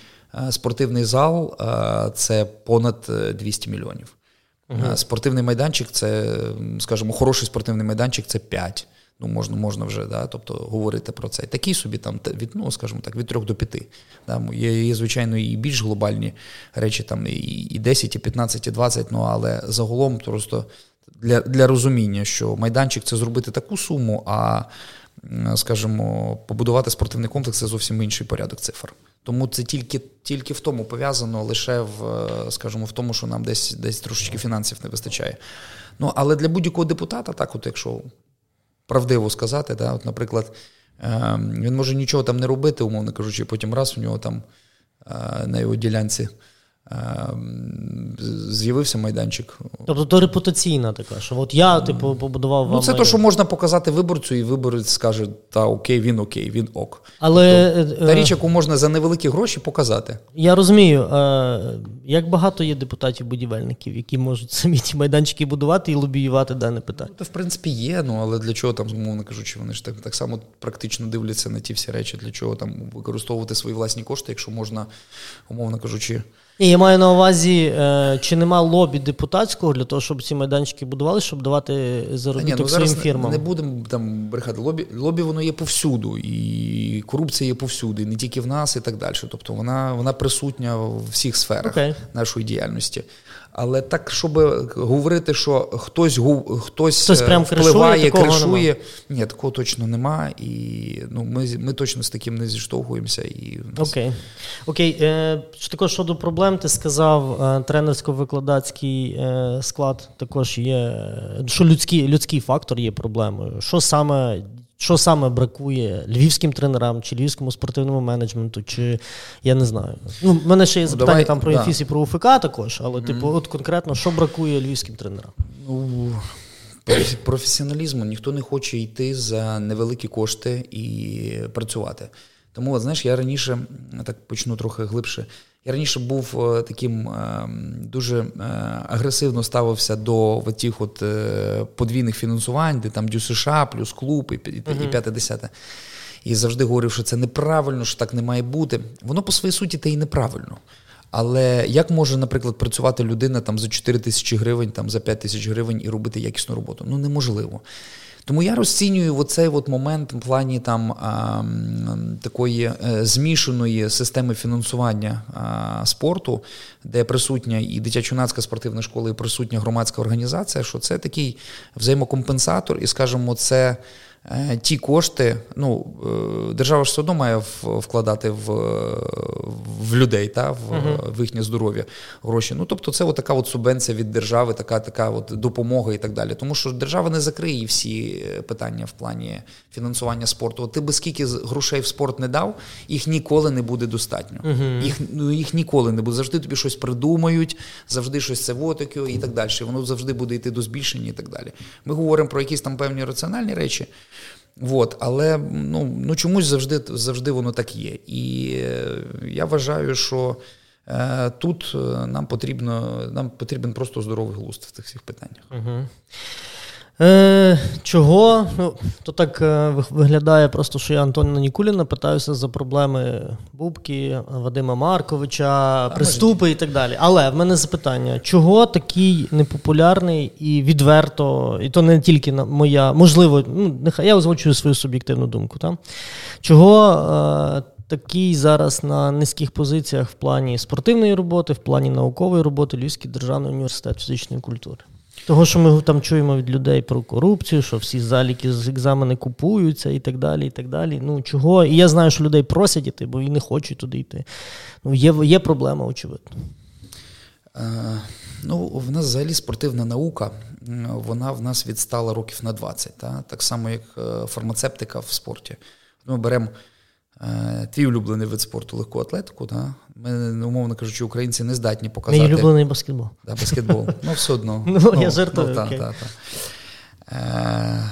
[SPEAKER 2] спортивний зал е, це понад 200 е, мільйонів. uh Спортивний майданчик це, скажімо, хороший спортивний майданчик це 5. Ну, можна можна вже да, тобто, говорити про це. Такі собі там від, ну, скажімо так, від 3 до 5. Да. Є, є, звичайно, і більш глобальні речі, там і 10, і 15, і 20, ну але загалом просто для для розуміння, що майданчик це зробити таку суму, а скажімо, побудувати спортивний комплекс це зовсім інший порядок цифр. Тому це тільки тільки в тому пов'язано, лише в, е, скажімо, в тому, що нам десь десь трошечки фінансів не вистачає. Ну, але для будь-якого депутата, так, от якщо правдиво сказати, да, от, наприклад, ем, він може нічого там не робити, умовно кажучи, потім раз у нього там е, на його ділянці. Ем, з'явився майданчик.
[SPEAKER 1] Тобто то репутаційна така, що от я типу побудував.
[SPEAKER 2] Ну, це те, що можна показати виборцю, і виборець скаже, та окей, він окей, він ок.
[SPEAKER 1] Але
[SPEAKER 2] тобто, та е, річ, яку можна за невеликі гроші показати.
[SPEAKER 1] Я розумію, е, як багато є депутатів-будівельників, які можуть самі ті майданчики будувати і лобіювати дане питання.
[SPEAKER 2] Ну, то, в принципі, є, ну але для чого там, умовно кажучи, вони ж так так само практично дивляться на ті всі речі, для чого там використовувати свої власні кошти, якщо можна, умовно кажучи.
[SPEAKER 1] Ні, я маю на увазі, е, чи нема лобі депутатського для того, щоб ці майданчики будували, щоб давати заробіток ну, своїм фірмам?
[SPEAKER 2] Не будемо там брехати. Лобі лобі воно є повсюду, і корупція є повсюди, не тільки в нас, і так далі. Тобто вона вона присутня в всіх сферах okay. нашої діяльності. Але так, щоб говорити, що хтось хтось, хтось
[SPEAKER 1] прям
[SPEAKER 2] впливає,
[SPEAKER 1] кришує,
[SPEAKER 2] кришує, ні, такого точно нема. І ну, ми ми точно з таким не зіштовхуємося. І
[SPEAKER 1] нас... Окей. Окей. Е, також щодо проблем, ти сказав, е, тренерсько-викладацький е, склад також є. Що людський людський фактор є проблемою. Що саме що саме бракує львівським тренерам, чи львівському спортивному менеджменту, чи я не знаю. Ну, в мене ще є запитання Давай, там про да. і про УФК також, але mm-hmm. типу, от конкретно, що бракує львівським тренерам? Ну,
[SPEAKER 2] професіоналізму ніхто не хоче йти за невеликі кошти і працювати. Тому, от, знаєш, я раніше так почну трохи глибше. Я раніше був е, таким е, дуже е, агресивно ставився до тих от подвійних фінансувань, де там Дю США, плюс клуб і п'яте десяте. І завжди говорив, що це неправильно, що так не має бути. Воно по своїй суті те і неправильно. Але як може, наприклад, працювати людина там за 4 тисячі гривень, там за 5 тисяч гривень і робити якісну роботу? Ну неможливо. Тому я розцінюю оцей от момент в плані там такої е, змішаної системи фінансування спорту, де присутня і дитячо-юнацька спортивна школа, і присутня громадська організація, що це такий взаємокомпенсатор, і скажімо, це. Е, ті кошти, ну е, держава ж все одно має вкладати в в людей та в, uh-huh. в їхнє здоров'я гроші. Ну тобто, це от така от субвенція від держави, така така от допомога і так далі. Тому що держава не закриє всі питання в плані фінансування спорту. От Ти би скільки грошей в спорт не дав, їх ніколи не буде достатньо. Uh-huh. Їх ну їх ніколи не буде. Завжди тобі щось придумають, завжди щось це вотики і так далі. Воно завжди буде йти до збільшення і так далі. Ми говоримо про якісь там певні раціональні речі. От, але ну ну чомусь завжди завжди воно так є. І е, я вважаю, що е, тут е, нам потрібно нам потрібен просто здоровий глузд в цих всіх питаннях.
[SPEAKER 1] Угу. Е, Чого? Ну, То так е, виглядає просто, що я Антона Нікуліна питаюся за проблеми Бубки, Вадима Марковича, приступи і так далі. Але в мене запитання: чого такий непопулярний і відверто, і то не тільки моя, можливо, ну, нехай я озвучую свою суб'єктивну думку. Та? Чого е, такий зараз на низьких позиціях в плані спортивної роботи, в плані наукової роботи Львівський державний університет фізичної культури? Того, що ми там чуємо від людей про корупцію, що всі заліки з екзамени купуються і так далі. і так далі. Ну чого? І я знаю, що людей просять іти, бо і не хочуть туди йти. Ну, Є є проблема, очевидно.
[SPEAKER 2] Е, ну, в нас взагалі спортивна наука, вона в нас відстала років на 20. Та? Так само, як е, фармацевтика в спорті. Ми беремо твій улюблений вид спорту легку атлетику. Да? Ми, умовно кажучи, українці не здатні показати.
[SPEAKER 1] Мій улюблений баскетбол.
[SPEAKER 2] Да, баскетбол. Ну, все одно.
[SPEAKER 1] Ну, [LAUGHS] ну, я жартую. Ну, та, та, та.
[SPEAKER 2] Е,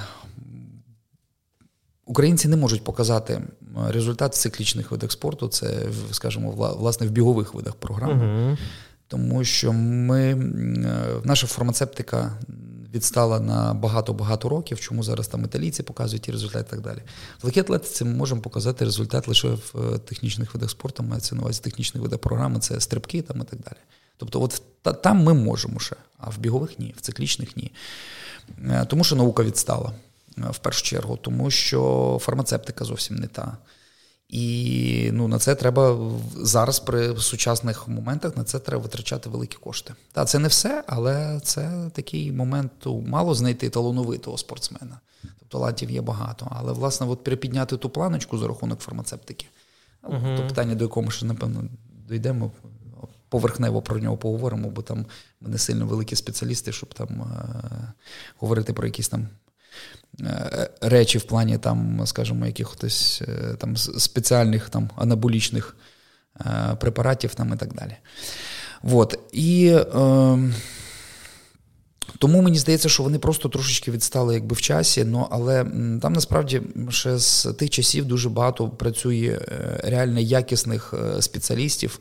[SPEAKER 2] Українці не можуть показати результат в циклічних видах спорту, це, скажімо, власне, в бігових видах програми. Uh-huh. Тому що ми, е, наша фармацевтика відстала на багато-багато років, чому зараз там італійці показують ті результати і так далі. В легкій ми можемо показати результат лише в е, технічних видах спорту, мається на увазі технічних видах програми, це стрибки там і так далі. Тобто, от та, там ми можемо ще, а в бігових ні, в циклічних ні. Е, тому що наука відстала е, в першу чергу, тому що фармацевтика зовсім не та. І ну, на це треба зараз при сучасних моментах на це треба витрачати великі кошти. Та це не все, але це такий момент мало знайти талановитого спортсмена. Тобто талантів є багато. Але власне, от припідняти ту планочку за рахунок фармацевтики. uh То питання, до якого ми ще, напевно, дійдемо. Поверхнево про нього поговоримо, бо там ми не сильно великі спеціалісти, щоб там е- говорити про якісь там речі в плані там, скажімо, якихось е, там спеціальних там анаболічних е, препаратів там і так далі. Вот. І е, тому мені здається, що вони просто трошечки відстали якби в часі, ну, але там насправді ще з тих часів дуже багато працює реально якісних спеціалістів.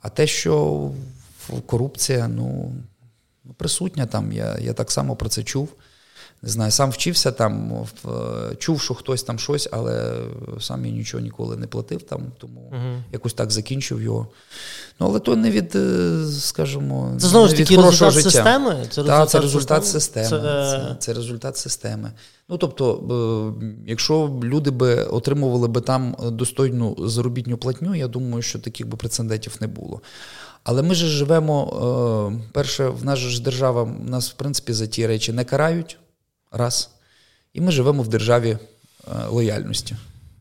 [SPEAKER 2] А те, що корупція, ну, присутня там, я, я так само про це чув не знаю, сам вчився там, чув, що хтось там щось, але сам я нічого ніколи не платив там, тому uh якось так закінчив його. Ну, але то не від, е, скажімо,
[SPEAKER 1] це знову ж таки результат
[SPEAKER 2] життя.
[SPEAKER 1] системи.
[SPEAKER 2] Це результат, так, це результат системи. Це... Це, це результат системи. Ну тобто, якщо люди би отримували би там достойну заробітню платню, я думаю, що таких би прецедентів не було. Але ми ж живемо, е, перше, в нас ж держава нас, в принципі, за ті речі не карають раз. І ми живемо в державі е, лояльності.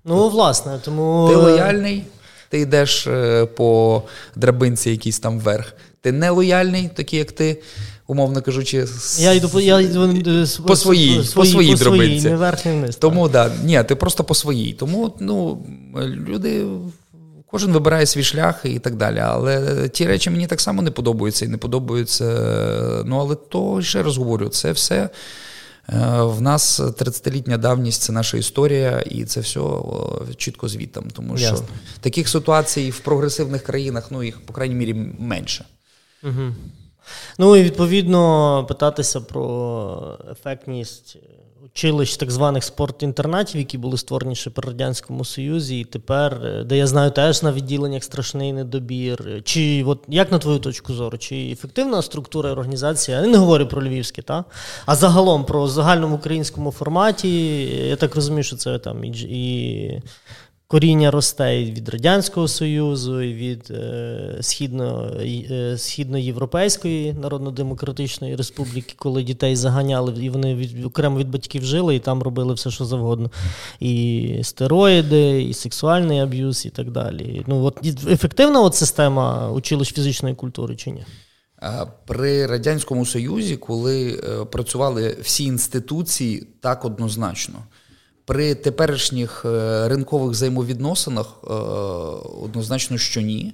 [SPEAKER 1] Ну, власне, тому.
[SPEAKER 2] Ти лояльний, ти йдеш е, по драбинці якійсь там вверх. Ти не лояльний, такий як ти, умовно кажучи,
[SPEAKER 1] я йду по я йду,
[SPEAKER 2] е, по своїй по своїй по драбинці.
[SPEAKER 1] Не верх, не вниз.
[SPEAKER 2] Тому да, ні, ти просто по своїй. Тому ну, люди. Кожен вибирає свій шлях і так далі. Але ті речі мені так само не подобаються і не подобаються. Ну, але то ще раз говорю, це все в нас 30-літня давність це наша історія, і це все чітко звітом. Тому що Ясно. таких ситуацій в прогресивних країнах, ну їх, по крайній мірі, менше.
[SPEAKER 1] Угу. Ну і відповідно питатися про ефектність училищ так званих спортінтернатів, які були створені ще при Радянському Союзі, і тепер, е, де я знаю, теж на відділеннях страшний недобір. Чи от як на твою точку зору, чи ефективна структура і організація? Я не говорю про львівське, та? а загалом про загальному українському форматі, я так розумію, що це там і коріння росте і від Радянського Союзу, і від е, східно, е, Східноєвропейської Народно-Демократичної Республіки, коли дітей заганяли, і вони від, окремо від батьків жили і там робили все, що завгодно. І стероїди, і сексуальний аб'юз, і так далі. Ну, от Ефективна от система училищ фізичної культури чи ні?
[SPEAKER 2] При Радянському Союзі, коли е, працювали всі інституції, так однозначно. При теперішніх е, ринкових взаємовідносинах е, однозначно, що ні.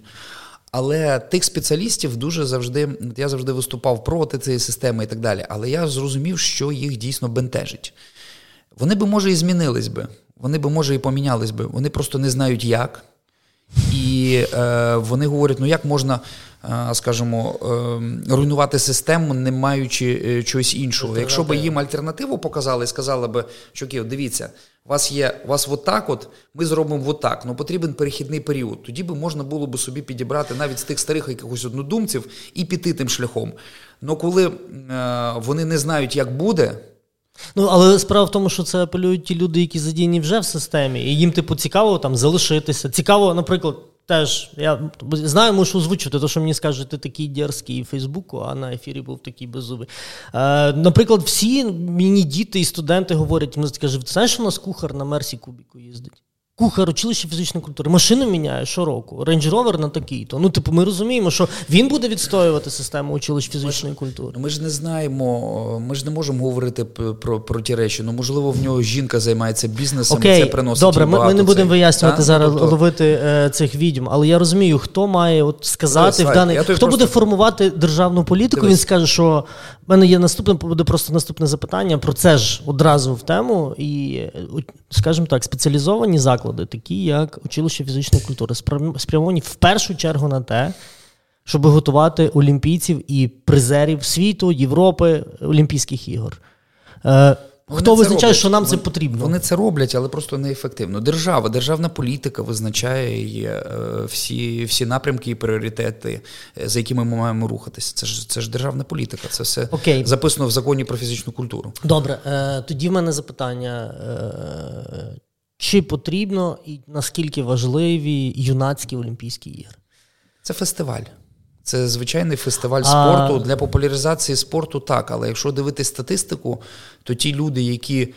[SPEAKER 2] Але тих спеціалістів дуже завжди я завжди виступав проти цієї системи і так далі. Але я зрозумів, що їх дійсно бентежить. Вони би, може, і змінились би, вони би, може, і помінялись би. Вони просто не знають як. І е, вони говорять: ну як можна скажімо, ем, руйнувати систему, не маючи е, чогось іншого. Якщо б їм альтернативу показали і сказали б, що дивіться, у вас є у вас отак, от ми зробимо отак, але ну, потрібен перехідний період. Тоді би можна було б собі підібрати навіть з тих старих якихось однодумців і піти тим шляхом. Але коли е, вони не знають, як буде.
[SPEAKER 1] Ну, але справа в тому, що це апелюють ті люди, які задіяні вже в системі, і їм, типу, цікаво там залишитися. Цікаво, наприклад, Теж я знаю, мушу озвучити, то що мені скажуть, ти такий дерзкий в Фейсбуку, а на ефірі був такий беззубий. Е, Наприклад, всі мені діти і студенти говорять, ми скажуть, знаєш, у нас кухар на Мерсі кубіку їздить? Кухар училище фізичної культури. Машину міняє щороку. Рейндж Ровер на такий-то. Ну, типу, ми розуміємо, що він буде відстоювати систему училищ фізичної культури.
[SPEAKER 2] Ми ж не знаємо, ми ж не можемо говорити про про ті речі. Ну, можливо, в нього жінка займається бізнесом
[SPEAKER 1] Окей,
[SPEAKER 2] і це приносить.
[SPEAKER 1] Добре,
[SPEAKER 2] ми,
[SPEAKER 1] ми не будемо вияснювати та? зараз тобто... ловити е, цих відьм, але я розумію, хто має от сказати Дивись, в даний. Хто просто... буде формувати державну політику, Дивись. він скаже, що в мене є наступне, буде просто наступне запитання. Про це ж одразу в тему. І, скажімо так, спеціалізовані заклади, такі як училище фізичної культури, спрямовані в першу чергу на те, щоб готувати олімпійців і призерів світу, Європи, Олімпійських ігор. Е, вони Хто визначає, що нам
[SPEAKER 2] вони,
[SPEAKER 1] це потрібно?
[SPEAKER 2] Вони це роблять, але просто неефективно. Держава, державна політика визначає е, всі всі напрямки і пріоритети, е, за якими ми маємо рухатися. Це ж це ж державна політика. Це все Окей. записано в законі про фізичну культуру.
[SPEAKER 1] Добре, е, тоді в мене запитання: е, чи потрібно і наскільки важливі юнацькі Олімпійські ігри?
[SPEAKER 2] Це фестиваль. Це звичайний фестиваль спорту. Для популяризації спорту так. Але якщо дивитись статистику, то ті люди, які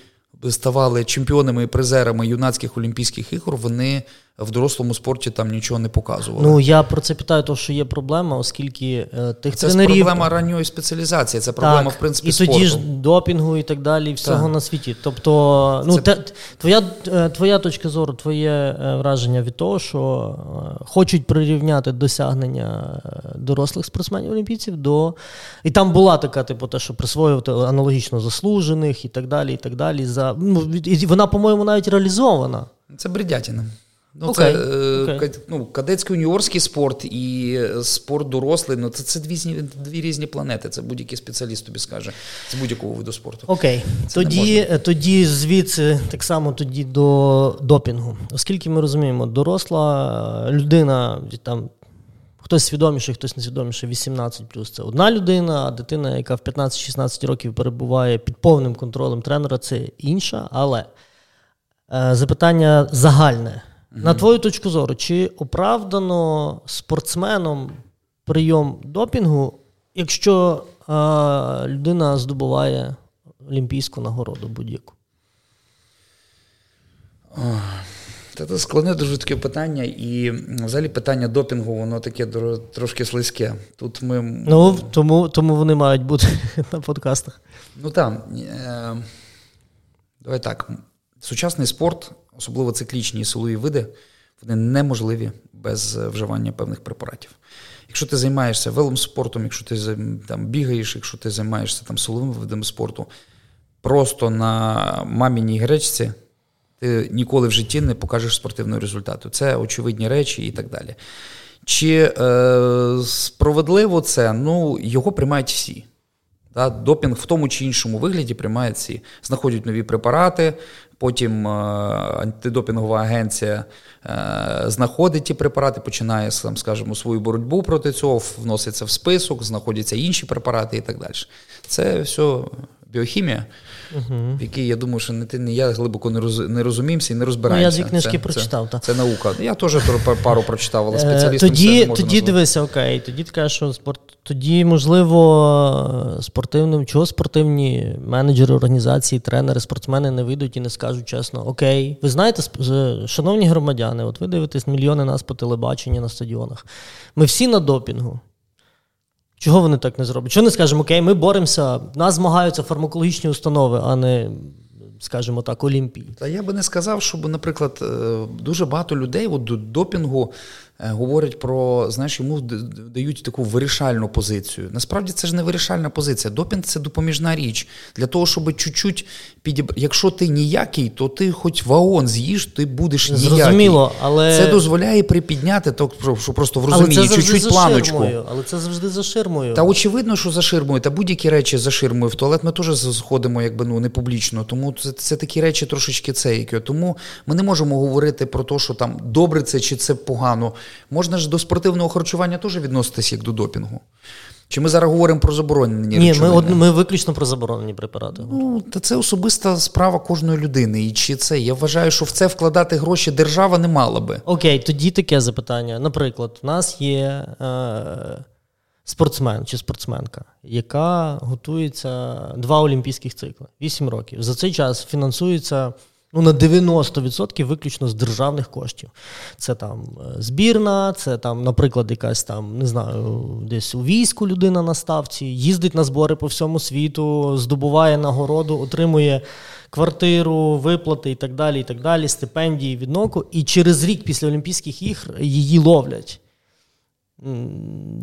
[SPEAKER 2] ставали чемпіонами і призерами юнацьких олімпійських ігор, вони в дорослому спорті там нічого не показували.
[SPEAKER 1] Ну я про це питаю, тому що є проблема, оскільки е, тих
[SPEAKER 2] це
[SPEAKER 1] тренерів...
[SPEAKER 2] Це проблема ранньої спеціалізації, це проблема так, в принципі.
[SPEAKER 1] І
[SPEAKER 2] спорту.
[SPEAKER 1] тоді ж допінгу і так далі, і всього так. на світі. Тобто, ну це... те, твоя е, твоя точка зору, твоє е, враження від того, що е, хочуть прирівняти досягнення дорослих спортсменів олімпійців до. І там була така, типу, те, що присвоювати аналогічно заслужених і так далі. і так далі. За... Ну, і Вона, по-моєму, навіть реалізована.
[SPEAKER 2] Це бредятина. Ну, okay. Це okay. ну, кадетський юніорський спорт і спорт дорослий. Ну, це це дві дві різні планети. Це будь-який спеціаліст тобі скаже з будь-якого виду спорту.
[SPEAKER 1] Окей. Okay. Тоді тоді звідси так само тоді до допінгу. Оскільки ми розуміємо, доросла людина там. Хтось свідоміший, хтось несвідоміший, 18 плюс це одна людина, а дитина, яка в 15-16 років перебуває під повним контролем тренера, це інша. Але е, запитання загальне. На твою точку зору, чи оправдано спортсменом прийом допінгу, якщо а, людина здобуває олімпійську нагороду будь-яку?
[SPEAKER 2] Це складне дуже таке питання, і взагалі питання допінгу, воно таке трошки слизьке. Тут ми...
[SPEAKER 1] Ну, тому тому вони мають бути [LAUGHS] на подкастах.
[SPEAKER 2] Ну так. Е, давай так. Сучасний спорт особливо циклічні силові види, вони неможливі без е, вживання певних препаратів. Якщо ти займаєшся велом спортом, якщо ти там бігаєш, якщо ти займаєшся там силовими видами спорту, просто на маміній гречці ти ніколи в житті не покажеш спортивного результату. Це очевидні речі і так далі. Чи е, справедливо це? Ну, його приймають всі. Да? Допінг в тому чи іншому вигляді приймає ці. Знаходять нові препарати, Потім е, антидопінгова агенція е, знаходить ті препарати, починає там, скажімо, свою боротьбу проти цього, вноситься в список, знаходяться інші препарати і так далі. Це все біохімія, угу. в якій я думаю, що не ти, не я глибоко не роз, не розуміємося і не розбираємося.
[SPEAKER 1] Ну, Я дві книжки
[SPEAKER 2] це,
[SPEAKER 1] прочитав.
[SPEAKER 2] Це, це наука. Я теж пару прочитав, але
[SPEAKER 1] е,
[SPEAKER 2] спеціалістом
[SPEAKER 1] тоді,
[SPEAKER 2] це не можу
[SPEAKER 1] Тоді дивися, окей, тоді ти кажеш, що спорт. Тоді, можливо, спортивним, чого спортивні менеджери організації, тренери, спортсмени не вийдуть і не скажуть чесно, окей, ви знаєте, шановні громадяни, от ви дивитесь мільйони нас по телебаченню на стадіонах. Ми всі на допінгу. Чого вони так не зроблять? Чого не скажемо, окей, ми боремося, нас змагаються фармакологічні установи, а не, скажімо так, Олімпії.
[SPEAKER 2] Та я би не сказав, щоб, наприклад, е, дуже багато людей от до допінгу говорять про, знаєш, йому дають таку вирішальну позицію. Насправді це ж не вирішальна позиція. Допінг це допоміжна річ. Для того, щоб чуть-чуть підіб... Якщо ти ніякий, то ти хоч ваон з'їш, ти будеш ніякий.
[SPEAKER 1] Зрозуміло, але...
[SPEAKER 2] Це дозволяє припідняти, то, що просто в розумінні, чуть-чуть планочку.
[SPEAKER 1] Ширмою, але це завжди за ширмою.
[SPEAKER 2] Та очевидно, що за ширмою, та будь-які речі за ширмою. В туалет ми теж заходимо якби ну не публічно. Тому це, це такі речі трошечки цейки. Тому ми не можемо говорити про те, що там добре це чи це погано. Можна ж до спортивного харчування теж відноситись як до допінгу. Чи ми зараз говоримо про заборонені
[SPEAKER 1] Ні, ми ми виключно про заборонені препарати.
[SPEAKER 2] Ну, та це особиста справа кожної людини. І чи це я вважаю, що в це вкладати гроші держава не мала би.
[SPEAKER 1] Окей, тоді таке запитання. Наприклад, в нас є е, спортсмен чи спортсменка, яка готується два олімпійських цикли, вісім років. За цей час фінансується ну, на 90% виключно з державних коштів. Це там е, збірна, це там, наприклад, якась там, не знаю, десь у війську людина на ставці, їздить на збори по всьому світу, здобуває нагороду, отримує квартиру, виплати і так далі, і так далі, стипендії відноку. І через рік після Олімпійських ігр її ловлять.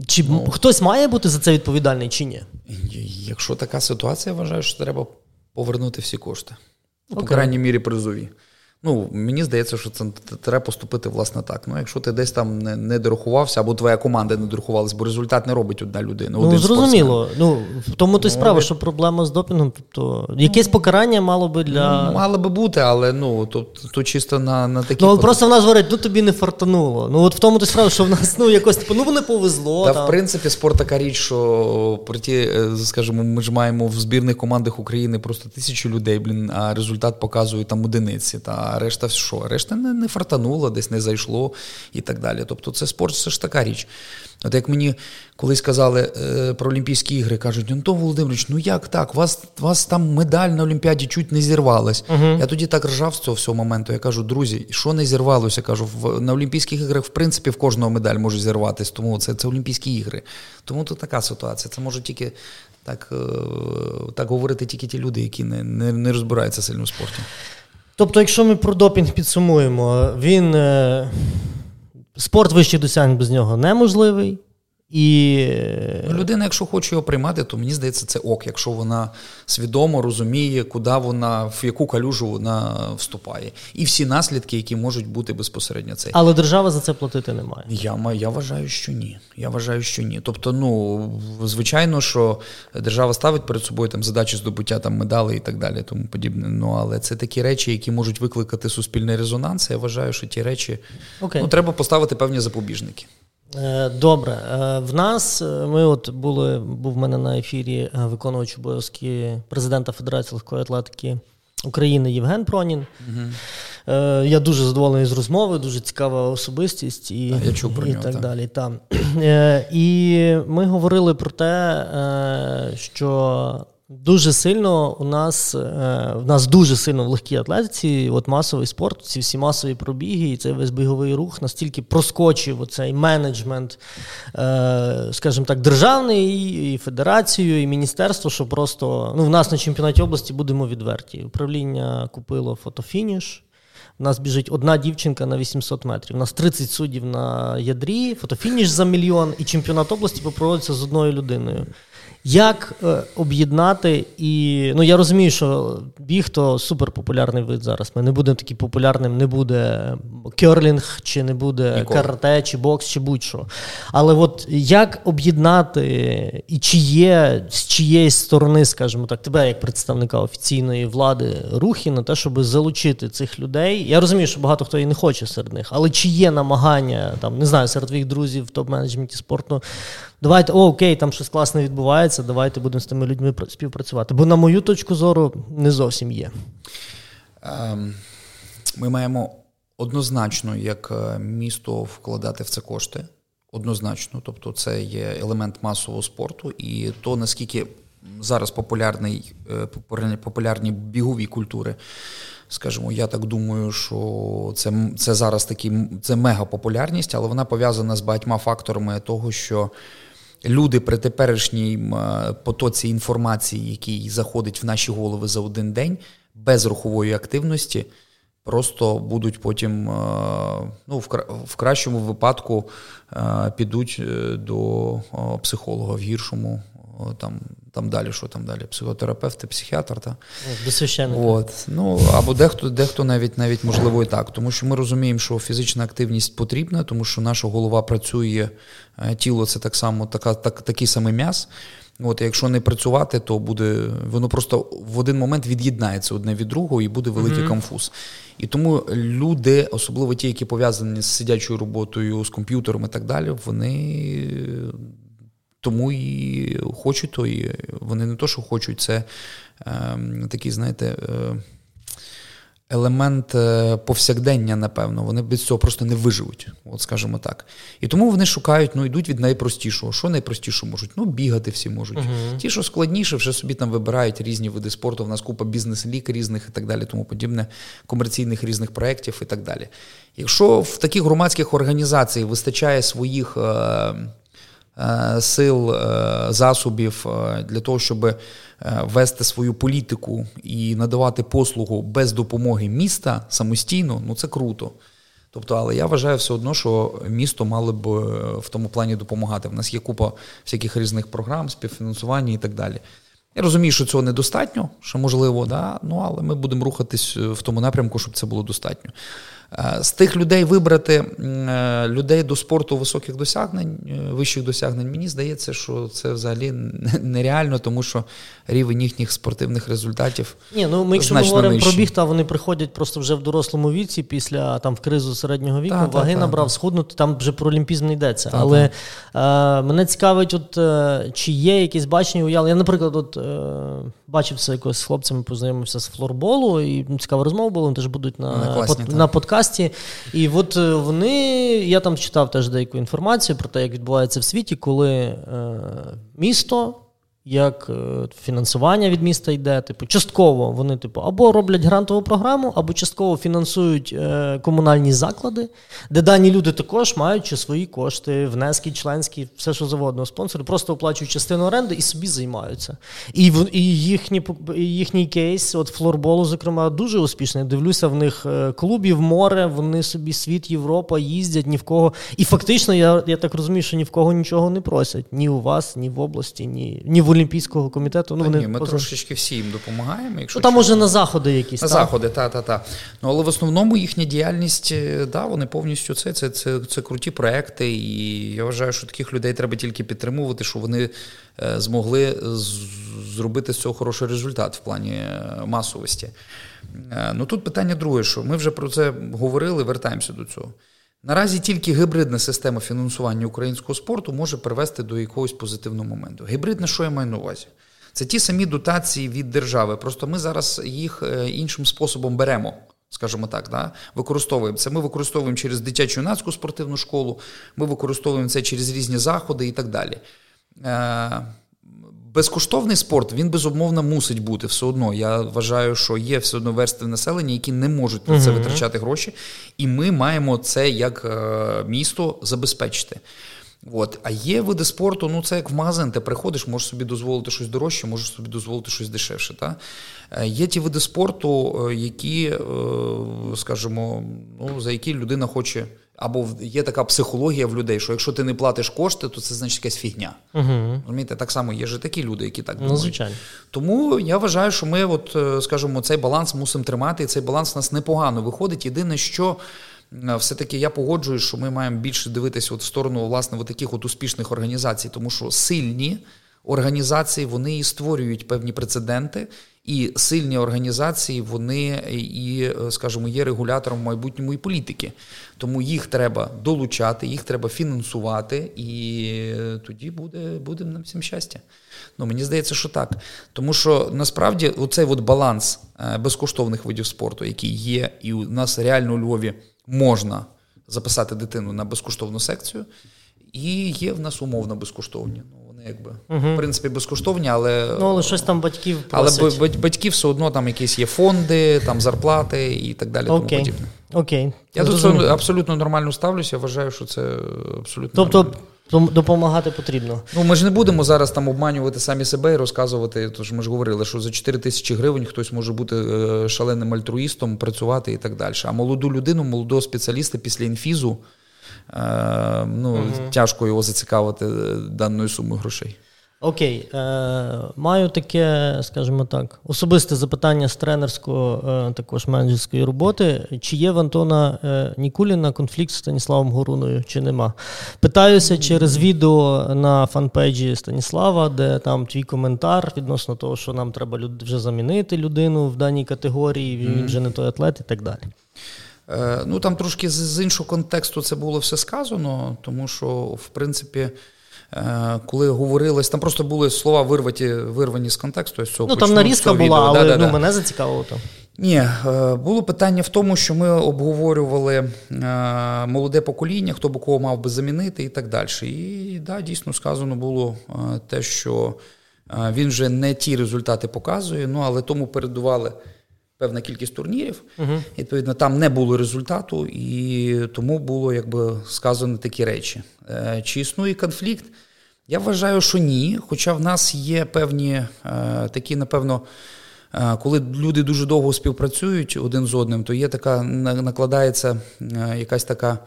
[SPEAKER 1] Чи ну, хтось має бути за це відповідальний чи ні?
[SPEAKER 2] Якщо така ситуація, я вважаю, що треба повернути всі кошти. Ну, по крайній мірі призові. Ну, мені здається, що це треба поступити власне так. Ну, якщо ти десь там не не дорахувався, або твоя команда не дорахувалась, бо результат не робить одна людина.
[SPEAKER 1] Ну, один зрозуміло. Ну, в тому то й ну, справа, що проблема з допінгом, тобто якесь покарання мало би для.
[SPEAKER 2] Ну, мало би бути, але ну, то, то чисто на на такі.
[SPEAKER 1] Ну, просто в нас говорять, ну тобі не фартануло. Ну, от в тому то й справа, що в нас ну, якось типу, ну не повезло.
[SPEAKER 2] Та,
[SPEAKER 1] там.
[SPEAKER 2] в принципі, спорт така річ, що про ті, е, скажімо, ми ж маємо в збірних командах України просто тисячу людей, блін, а результат показує там одиниці. Та решта що? решта не не фартануло, десь не зайшло і так далі. Тобто це спорт це ж така річ. От як мені колись казали е, про Олімпійські ігри, кажуть, Антон Володимирович, ну як так? Вас вас там медаль на Олімпіаді чуть не зірвалась. Uh-huh. Я тоді так ржав з цього всього моменту. Я кажу, друзі, що не зірвалося? Я кажу, в, на Олімпійських іграх, в принципі, в кожного медаль може зірватися, тому це це Олімпійські ігри. Тому тут така ситуація. Це може тільки так е, так говорити тільки ті люди, які не, не, не розбираються сильно в спорті.
[SPEAKER 1] Тобто, якщо ми про допінг підсумуємо, він е, спорт вищих досягнень без нього неможливий. І...
[SPEAKER 2] Ну, людина, якщо хоче його приймати, то мені здається, це ок, якщо вона свідомо розуміє, куди вона, в яку калюжу вона вступає. І всі наслідки, які можуть бути безпосередньо це.
[SPEAKER 1] Але держава за це платити не має.
[SPEAKER 2] Я я вважаю, що ні. Я вважаю, що ні. Тобто, ну звичайно, що держава ставить перед собою там задачі здобуття там медалей і так далі, тому подібне. Ну але це такі речі, які можуть викликати суспільний резонанс. Я вважаю, що ті речі okay. ну, треба поставити певні запобіжники.
[SPEAKER 1] Е, добре, е, в нас е, ми от були, був в мене на ефірі виконувач обов'язки президента Федерації легкої атлетики України Євген Пронін. Угу. Я дуже задоволений з розмови, дуже цікава особистість і
[SPEAKER 2] Я чув про
[SPEAKER 1] і
[SPEAKER 2] нього,
[SPEAKER 1] так
[SPEAKER 2] так.
[SPEAKER 1] далі. Там. І ми говорили про те, що Дуже сильно у нас е, в нас дуже сильно в легкій атлетиці, от масовий спорт, ці всі масові пробіги, і цей весь біговий рух настільки проскочив оцей менеджмент, е, скажімо так, державний, і федерацію, і міністерство, що просто ну, в нас на чемпіонаті області будемо відверті. Управління купило фотофініш. У нас біжить одна дівчинка на 800 метрів. У нас 30 суддів на ядрі, фотофініш за мільйон, і чемпіонат області попроводиться з одною людиною. Як е, об'єднати і ну я розумію, що біг то суперпопулярний вид зараз. Ми не будемо таким популярним, не буде керлінг, чи не буде Ніколи. карате, чи бокс, чи будь-що. Але от як об'єднати і чи є з чиєїсь сторони, скажімо так, тебе як представника офіційної влади рухи на те, щоб залучити цих людей? Я розумію, що багато хто і не хоче серед них, але чи є намагання там, не знаю, серед твоїх друзів в топ-менеджменті спорту давайте, о, окей, там щось класне відбувається, давайте будемо з тими людьми співпрацювати. Бо, на мою точку зору, не зовсім є.
[SPEAKER 2] Ем, ми маємо однозначно як е, місто вкладати в це кошти. Однозначно, тобто це є елемент масового спорту, і то наскільки зараз популярний, е, популярні бігові культури, скажімо, я так думаю, що це це зараз такі це мега популярність, але вона пов'язана з багатьма факторами того, що люди при теперішній е, потоці інформації, який заходить в наші голови за один день, без рухової активності просто будуть потім, е, ну, в кращому випадку е, підуть до психолога, в гіршому там там далі, що там далі, психотерапевт, психіатр. Та?
[SPEAKER 1] До священника.
[SPEAKER 2] От. Ну, Або дехто дехто навіть навіть можливо і так. Тому що ми розуміємо, що фізична активність потрібна, тому що наша голова працює, тіло це так само така, так, такий самий м'яз. От, Якщо не працювати, то буде воно просто в один момент від'єднається одне від другого і буде великий mm-hmm. конфуз. І тому люди, особливо ті, які пов'язані з сидячою роботою, з комп'ютером і так далі, вони тому і хочуть, то і вони не то, що хочуть, це е, такі, знаєте. Е, елемент е, повсякдення, напевно, вони без цього просто не виживуть, от скажімо так. І тому вони шукають, ну йдуть від найпростішого. Що найпростіше можуть? Ну, бігати всі можуть. Uh-huh. Ті, що складніше, вже собі там вибирають різні види спорту. В нас купа бізнес-лік різних і так далі, тому подібне, комерційних різних проєктів і так далі. Якщо в таких громадських організаціях вистачає своїх. Е, сил, е, засобів е, для того, щоб вести свою політику і надавати послугу без допомоги міста самостійно, ну це круто. Тобто, але я вважаю все одно, що місто мало б в тому плані допомагати. В нас є купа всяких різних програм, співфінансування і так далі. Я розумію, що цього недостатньо, що можливо, да, ну але ми будемо рухатись в тому напрямку, щоб це було достатньо. Е, з тих людей вибрати е, людей до спорту високих досягнень, е, вищих досягнень, мені здається, що це взагалі [LAUGHS] нереально, тому що рівень їхніх спортивних результатів.
[SPEAKER 1] Ні, ну ми якщо ми говоримо про біг, та вони приходять просто вже в дорослому віці, після там в кризу середнього віку, та, ваги та, набрав, та. схуднути, там вже про олімпізм не йдеться. Але е, мене цікавить, от е, чи є якісь бачення уявлення. Я, наприклад, от е, бачився якось з хлопцями, познайомився з флорболу, і цікава розмова була, вони теж будуть на, на, класні, под, на подкасті подкасті. І от е, вони, я там читав теж деяку інформацію про те, як відбувається в світі, коли е, місто як е, фінансування від міста йде. Типу, частково вони, типу, або роблять грантову програму, або частково фінансують е, комунальні заклади, де дані люди також маючи свої кошти, внески, членські, все що заводного спонсори, просто оплачують частину оренди і собі займаються. І в і їхні, їхній кейс, от флорболу, зокрема, дуже успішний. Дивлюся, в них е, клубів, море, вони собі світ, Європа їздять ні в кого. І фактично, я я так розумію, що ні в кого нічого не просять. Ні у вас, ні в області, ні, ні в Олімпійського комітету. Ну,
[SPEAKER 2] вони
[SPEAKER 1] Ні,
[SPEAKER 2] Ми поза... трошечки всі їм допомагаємо. Якщо
[SPEAKER 1] ну, Там може на заходи якісь.
[SPEAKER 2] На
[SPEAKER 1] так?
[SPEAKER 2] заходи, так. Ну, але в основному їхня діяльність, е, да, вони повністю це, це, це, це круті проекти. І я вважаю, що таких людей треба тільки підтримувати, що вони е, змогли зробити з цього хороший результат в плані е, масовості. Ну тут питання друге, що ми вже про це говорили, вертаємося до цього. Наразі тільки гібридна система фінансування українського спорту може привести до якогось позитивного моменту. Гібридна, що я маю на увазі? Це ті самі дотації від держави. Просто ми зараз їх е, іншим способом беремо. Скажімо так, да? використовуємо це. Ми використовуємо через дитячу юнацьку спортивну школу, ми використовуємо це через різні заходи і так далі. Е, Безкоштовний спорт він безумовно мусить бути все одно. Я вважаю, що є все одно верстви населення, які не можуть на це uh витрачати гроші, і ми маємо це як е, місто забезпечити. От. А є види спорту, ну це як в магазин, ти приходиш, можеш собі дозволити щось дорожче, можеш собі дозволити щось дешевше. Та? Е, є ті види спорту, е, які, скажімо, ну, за які людина хоче. Або є така психологія в людей, що якщо ти не платиш кошти, то це значить якась фігня.
[SPEAKER 1] Угу.
[SPEAKER 2] Розумієте, так само є ж такі люди, які так
[SPEAKER 1] ну, думають. Ну, звичайно.
[SPEAKER 2] Тому я вважаю, що ми, от, е, скажімо, цей баланс мусимо тримати, і цей баланс у нас непогано виходить. Єдине, що е, все-таки я погоджуюсь, що ми маємо більше дивитися от в сторону власне от таких от успішних організацій, тому що сильні організації вони і створюють певні прецеденти І сильні організації, вони і, скажімо, є регулятором майбутньої політики. Тому їх треба долучати, їх треба фінансувати, і тоді буде буде нам всім щастя. Ну, Мені здається, що так. Тому що насправді оцей от баланс е, безкоштовних видів спорту, який є, і у нас реально у Львові можна записати дитину на безкоштовну секцію, і є в нас умовно безкоштовні. Ну, якби угу. в принципі безкоштовні, але
[SPEAKER 1] Ну, але щось там батьків
[SPEAKER 2] просять. Але батьків все одно там якісь є фонди, там зарплати і так далі.
[SPEAKER 1] Окей.
[SPEAKER 2] тому подібне.
[SPEAKER 1] Окей.
[SPEAKER 2] Я до цього абсолютно нормально ставлюся, вважаю, що це абсолютно.
[SPEAKER 1] Тобто нормально. Допомагати потрібно.
[SPEAKER 2] Ну ми ж не будемо зараз там обманювати самі себе і розказувати. Тож ми ж говорили, що за 4 тисячі гривень хтось може бути е, шаленим альтруїстом, працювати і так далі. А молоду людину, молодого спеціаліста після інфізу ну, угу. тяжко його зацікавити е, даною сумою грошей.
[SPEAKER 1] Окей, е, маю таке, скажімо так, особисте запитання з тренерського, е, також менеджерської роботи. Чи є в Антона е, Нікуліна конфлікт з Станіславом Горуною, чи нема? Питаюся через відео на фанпейджі Станіслава, де там твій коментар відносно того, що нам треба вже замінити людину в даній категорії, він вже не той атлет і так далі.
[SPEAKER 2] Е, ну там трошки з іншого контексту це було все сказано, тому що, в принципі. Е, коли говорилось, там просто були слова вирваті, вирвані з контексту. З цього
[SPEAKER 1] Ну там нарізка була, відео. але да, ну, мене зацікавило то.
[SPEAKER 2] Ні, е, було питання в тому, що ми обговорювали молоде покоління, хто б кого мав би замінити і так далі. І да, дійсно сказано було те, що він вже не ті результати показує, ну але тому передували. Певна кількість турнірів, uh відповідно, там не було результату, і тому було якби сказано такі речі. Чи існує конфлікт? Я вважаю, що ні. Хоча в нас є певні е, такі, напевно, е, коли люди дуже довго співпрацюють один з одним, то є така, накладається е, якась така.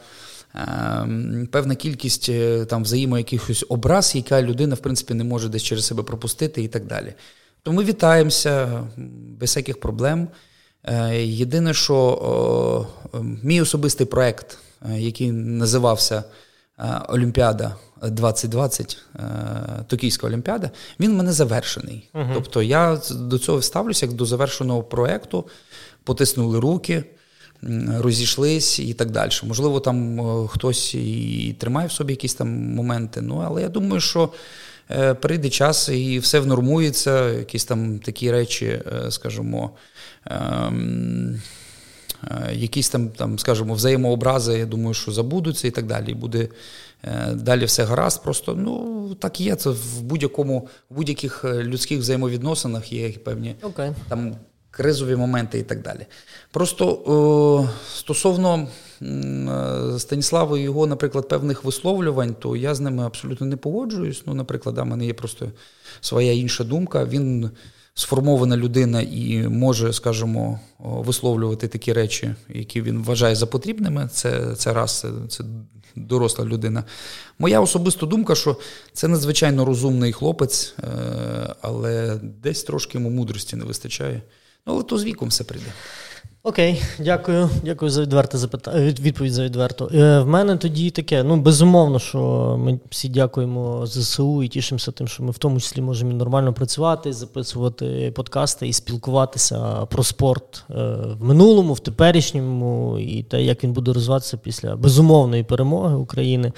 [SPEAKER 2] Певна кількість там взаємо якихось образ, яка людина, в принципі, не може десь через себе пропустити і так далі. То ми вітаємося без всяких проблем. Єдине, що мій особистий проект, який називався Олімпіада 2020, е, Токійська Олімпіада, він мене завершений. uh Тобто я до цього ставлюся як до завершеного проєкту, потиснули руки, розійшлись і так далі. Можливо, там е, хтось і тримає в собі якісь там моменти, ну але я думаю, що. Е, прийде час і все внормується, якісь там такі речі, скажімо, ем, якісь там, там, скажімо, взаємообрази, я думаю, що забудуться і так далі. Буде Е, далі все гаразд. Просто ну так є. Це в будь-якому в будь-яких е, людських взаємовідносинах є певні okay. там кризові моменти і так далі. Просто о, стосовно е, Станіслава і його, наприклад, певних висловлювань, то я з ними абсолютно не погоджуюсь. Ну, наприклад, да, в мене є просто своя інша думка. Він сформована людина і може, скажімо, висловлювати такі речі, які він вважає за потрібними. Це це раз, це, це доросла людина. Моя особиста думка, що це надзвичайно розумний хлопець, е, але десь трошки йому мудрості не вистачає. Ну, але то з віком все прийде.
[SPEAKER 1] Окей, дякую. Дякую за відверте запитання. Е, відповідь за відверто. Е, в мене тоді таке. Ну, безумовно, що ми всі дякуємо ЗСУ і тішимося тим, що ми в тому числі можемо нормально працювати, записувати подкасти і спілкуватися про спорт е, в минулому, в теперішньому, і те, як він буде розвиватися після безумовної перемоги України.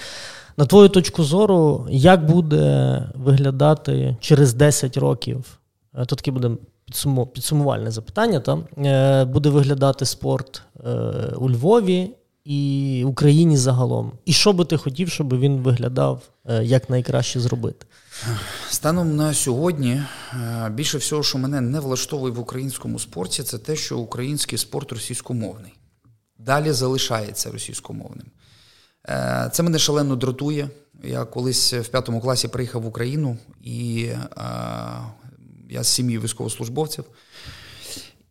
[SPEAKER 1] На твою точку зору, як буде виглядати через 10 років? То таки буде підсумувальне запитання, то, е, буде виглядати спорт е, у Львові і Україні загалом. І що би ти хотів, щоб він виглядав е, як найкраще зробити?
[SPEAKER 2] Станом на сьогодні більше всього, що мене не влаштовує в українському спорті, це те, що український спорт російськомовний. Далі залишається російськомовним. Це мене шалено дратує. Я колись в п'ятому класі приїхав в Україну, і я з сім'ї військовослужбовців.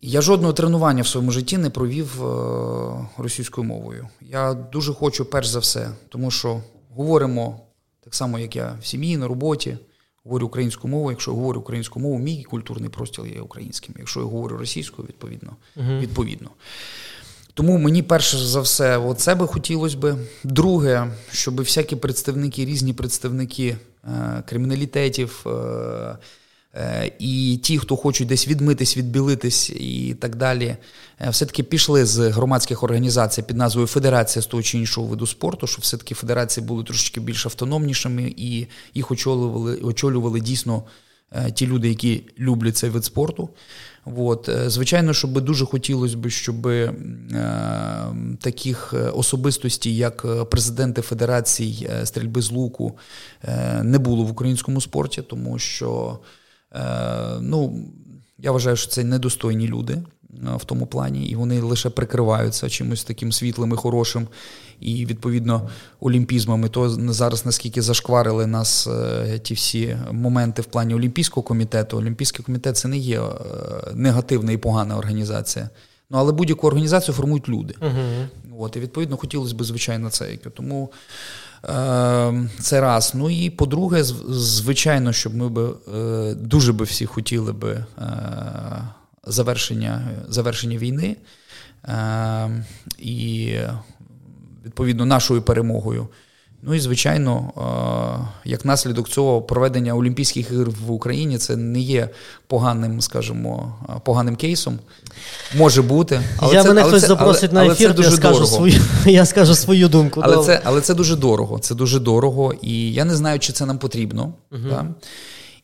[SPEAKER 2] Я жодного тренування в своєму житті не провів е, російською мовою. Я дуже хочу, перш за все, тому що говоримо так само, як я в сім'ї, на роботі, говорю українську мову. Якщо я говорю українську мову, мій культурний простір є українським. Якщо я говорю російською, відповідно. Uh-huh. відповідно. Тому мені перше за все, оце би хотілося би. Друге, щоб всякі представники, різні представники е, криміналітетів. Е, і ті, хто хочуть десь відмитись, відбілитись і так далі, е, все-таки пішли з громадських організацій під назвою Федерація з того чи іншого виду спорту, щоб все-таки федерації були трошечки більш автономнішими і їх очолювали, очолювали дійсно е, ті люди, які люблять цей вид спорту. От. Звичайно, щоб дуже хотілося б, щоб е, таких особистостей, як президенти Федерацій стрільби з луку, е, не було в українському спорті, тому що. Е, ну, я вважаю, що це недостойні люди е, в тому плані, і вони лише прикриваються чимось таким світлим і хорошим, і відповідно олімпізмами. То зараз наскільки зашкварили нас е, ті всі моменти в плані Олімпійського комітету. Олімпійський комітет це не є негативна і погана організація. Ну але будь-яку організацію формують люди. Uh-huh. От, І відповідно хотілося б, звичайно, це. Тому це раз. Ну і по-друге, звичайно, щоб ми би е, дуже би всі хотіли би е, завершення, завершення війни. Ем, і відповідно нашою перемогою. Ну і звичайно, як наслідок цього проведення Олімпійських ігор в Україні це не є поганим, скажімо, поганим кейсом. Може бути,
[SPEAKER 1] але я це, мене але хтось це, запросить але, на ефір, але це я скажу дорого. свою. [LAUGHS] Я скажу свою думку.
[SPEAKER 2] Але це але це дуже дорого. Це дуже дорого, і я не знаю, чи це нам потрібно. Угу. Так?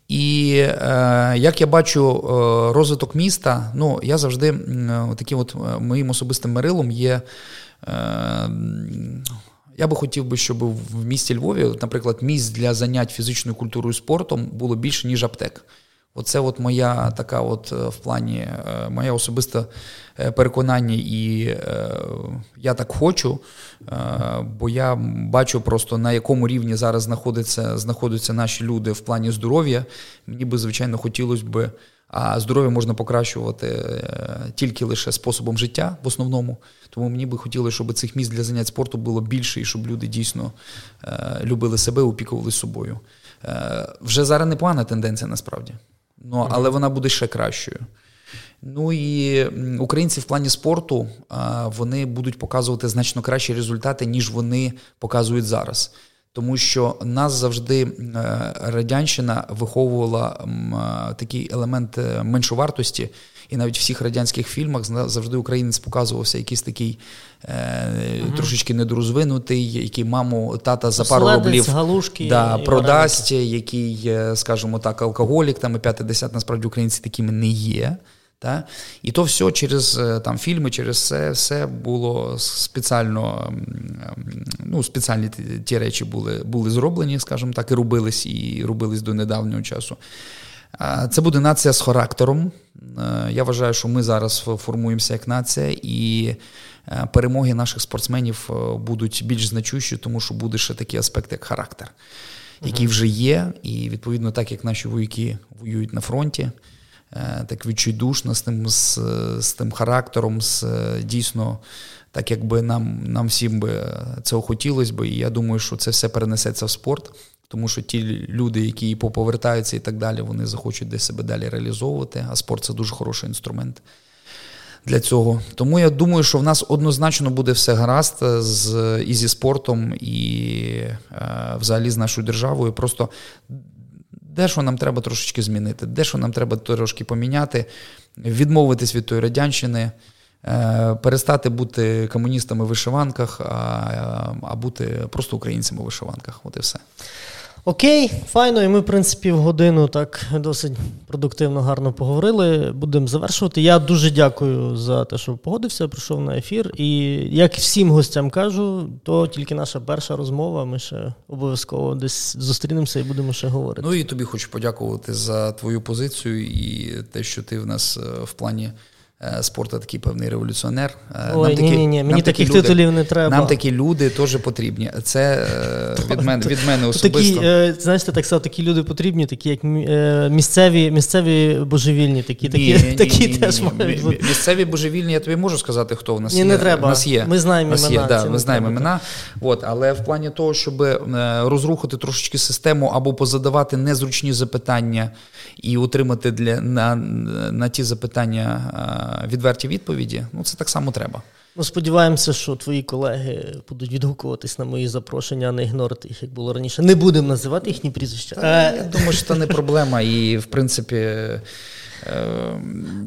[SPEAKER 2] І е, як я бачу е, розвиток міста, ну я завжди е, таким от е, моїм особистим мерилом є. Е, я би хотів би, щоб в місті Львові, наприклад, місць для занять фізичною культурою і спортом було більше, ніж аптек. Оце от моя така, от е, в плані, е, моє особисте е, переконання, і я так хочу, бо я бачу просто на якому рівні зараз знаходяться, знаходяться наші люди в плані здоров'я. Мені би, звичайно, хотілося б. А здоров'я можна покращувати е, тільки лише способом життя в основному. Тому мені би хотілося, щоб цих місць для занять спорту було більше і щоб люди дійсно е, любили себе, опікували собою. Е, вже зараз непогана тенденція насправді, ну, але вона буде ще кращою. Ну і українці в плані спорту вони будуть показувати значно кращі результати, ніж вони показують зараз тому що нас завжди е, радянщина виховувала е, такий елемент е, меншовартості. І навіть в всіх радянських фільмах завжди українець показувався якийсь такий е, угу. трошечки недорозвинутий, який маму тата за пару рублів
[SPEAKER 1] галушки
[SPEAKER 2] да, продасть, який, скажімо так, алкоголік, там і п'ятий десят, насправді українці такими не є. Та? І то все через е, там, фільми, через це все було спеціально, ну, спеціальні ті речі були були зроблені, скажімо так, і робились, і робились до недавнього часу. Це буде нація з характером. Е, я вважаю, що ми зараз формуємося як нація, і е, перемоги наших спортсменів будуть більш значущі, тому що буде ще такий аспект, як характер, який вже є. І відповідно, так як наші вояки воюють на фронті. Е, так відчайдушно, з тим з, з тим характером, з дійсно, так якби нам нам всім би цього хотілося б. І я думаю, що це все перенесеться в спорт, тому що ті люди, які поповертаються і так далі, вони захочуть десь себе далі реалізовувати. А спорт це дуже хороший інструмент. Для цього. Тому я думаю, що в нас однозначно буде все гаразд з і зі спортом, і е, взагалі з нашою державою. Просто Дещо нам треба трошечки змінити, де що нам треба трошки поміняти, відмовитись від тої радянщини, е, перестати бути комуністами в вишиванках, а, а бути просто українцями в вишиванках. От і все.
[SPEAKER 1] Окей, файно, і ми, в принципі, в годину так досить продуктивно, гарно поговорили. Будемо завершувати. Я дуже дякую за те, що погодився, прийшов на ефір. І як всім гостям кажу, то тільки наша перша розмова. Ми ще обов'язково десь зустрінемося і будемо ще говорити.
[SPEAKER 2] Ну і тобі хочу подякувати за твою позицію і те, що ти в нас е, в плані. Е, спорту такий певний революціонер.
[SPEAKER 1] Е, Ой, нам такі, ні, ні, ні. Мені таких люди, титулів не треба.
[SPEAKER 2] Нам такі люди теж потрібні. Це е, [LAUGHS] від мене від мене особисто.
[SPEAKER 1] Такі, знаєш, ти так сказав, такі люди потрібні, такі як місцеві місцеві божевільні, такі такі, ні, такі ні, теж мають бути.
[SPEAKER 2] Місцеві божевільні, я тобі можу сказати, хто в нас
[SPEAKER 1] ні,
[SPEAKER 2] є.
[SPEAKER 1] Не треба.
[SPEAKER 2] У нас є.
[SPEAKER 1] Ми знаємо
[SPEAKER 2] нас
[SPEAKER 1] імена.
[SPEAKER 2] Є, да, ми знаємо імена. От, але в плані того, щоб розрухати трошечки систему або позадавати незручні запитання і отримати для на, на ті запитання відверті відповіді ну це так само треба.
[SPEAKER 1] Ну, сподіваємося, що твої колеги будуть відгукуватись на мої запрошення, а не ігнорити їх, як було раніше. Не будемо називати їхні прізвища.
[SPEAKER 2] Та, я думаю, що це не проблема, і в принципі. Е,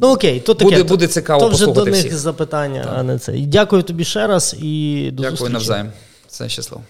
[SPEAKER 1] ну окей, то таке.
[SPEAKER 2] Буде буде цікаво
[SPEAKER 1] то вже до них
[SPEAKER 2] всіх.
[SPEAKER 1] запитання, так. а не це. І дякую тобі ще раз і до
[SPEAKER 2] Дякую
[SPEAKER 1] зустрічі.
[SPEAKER 2] навзаєм. Все щасливо.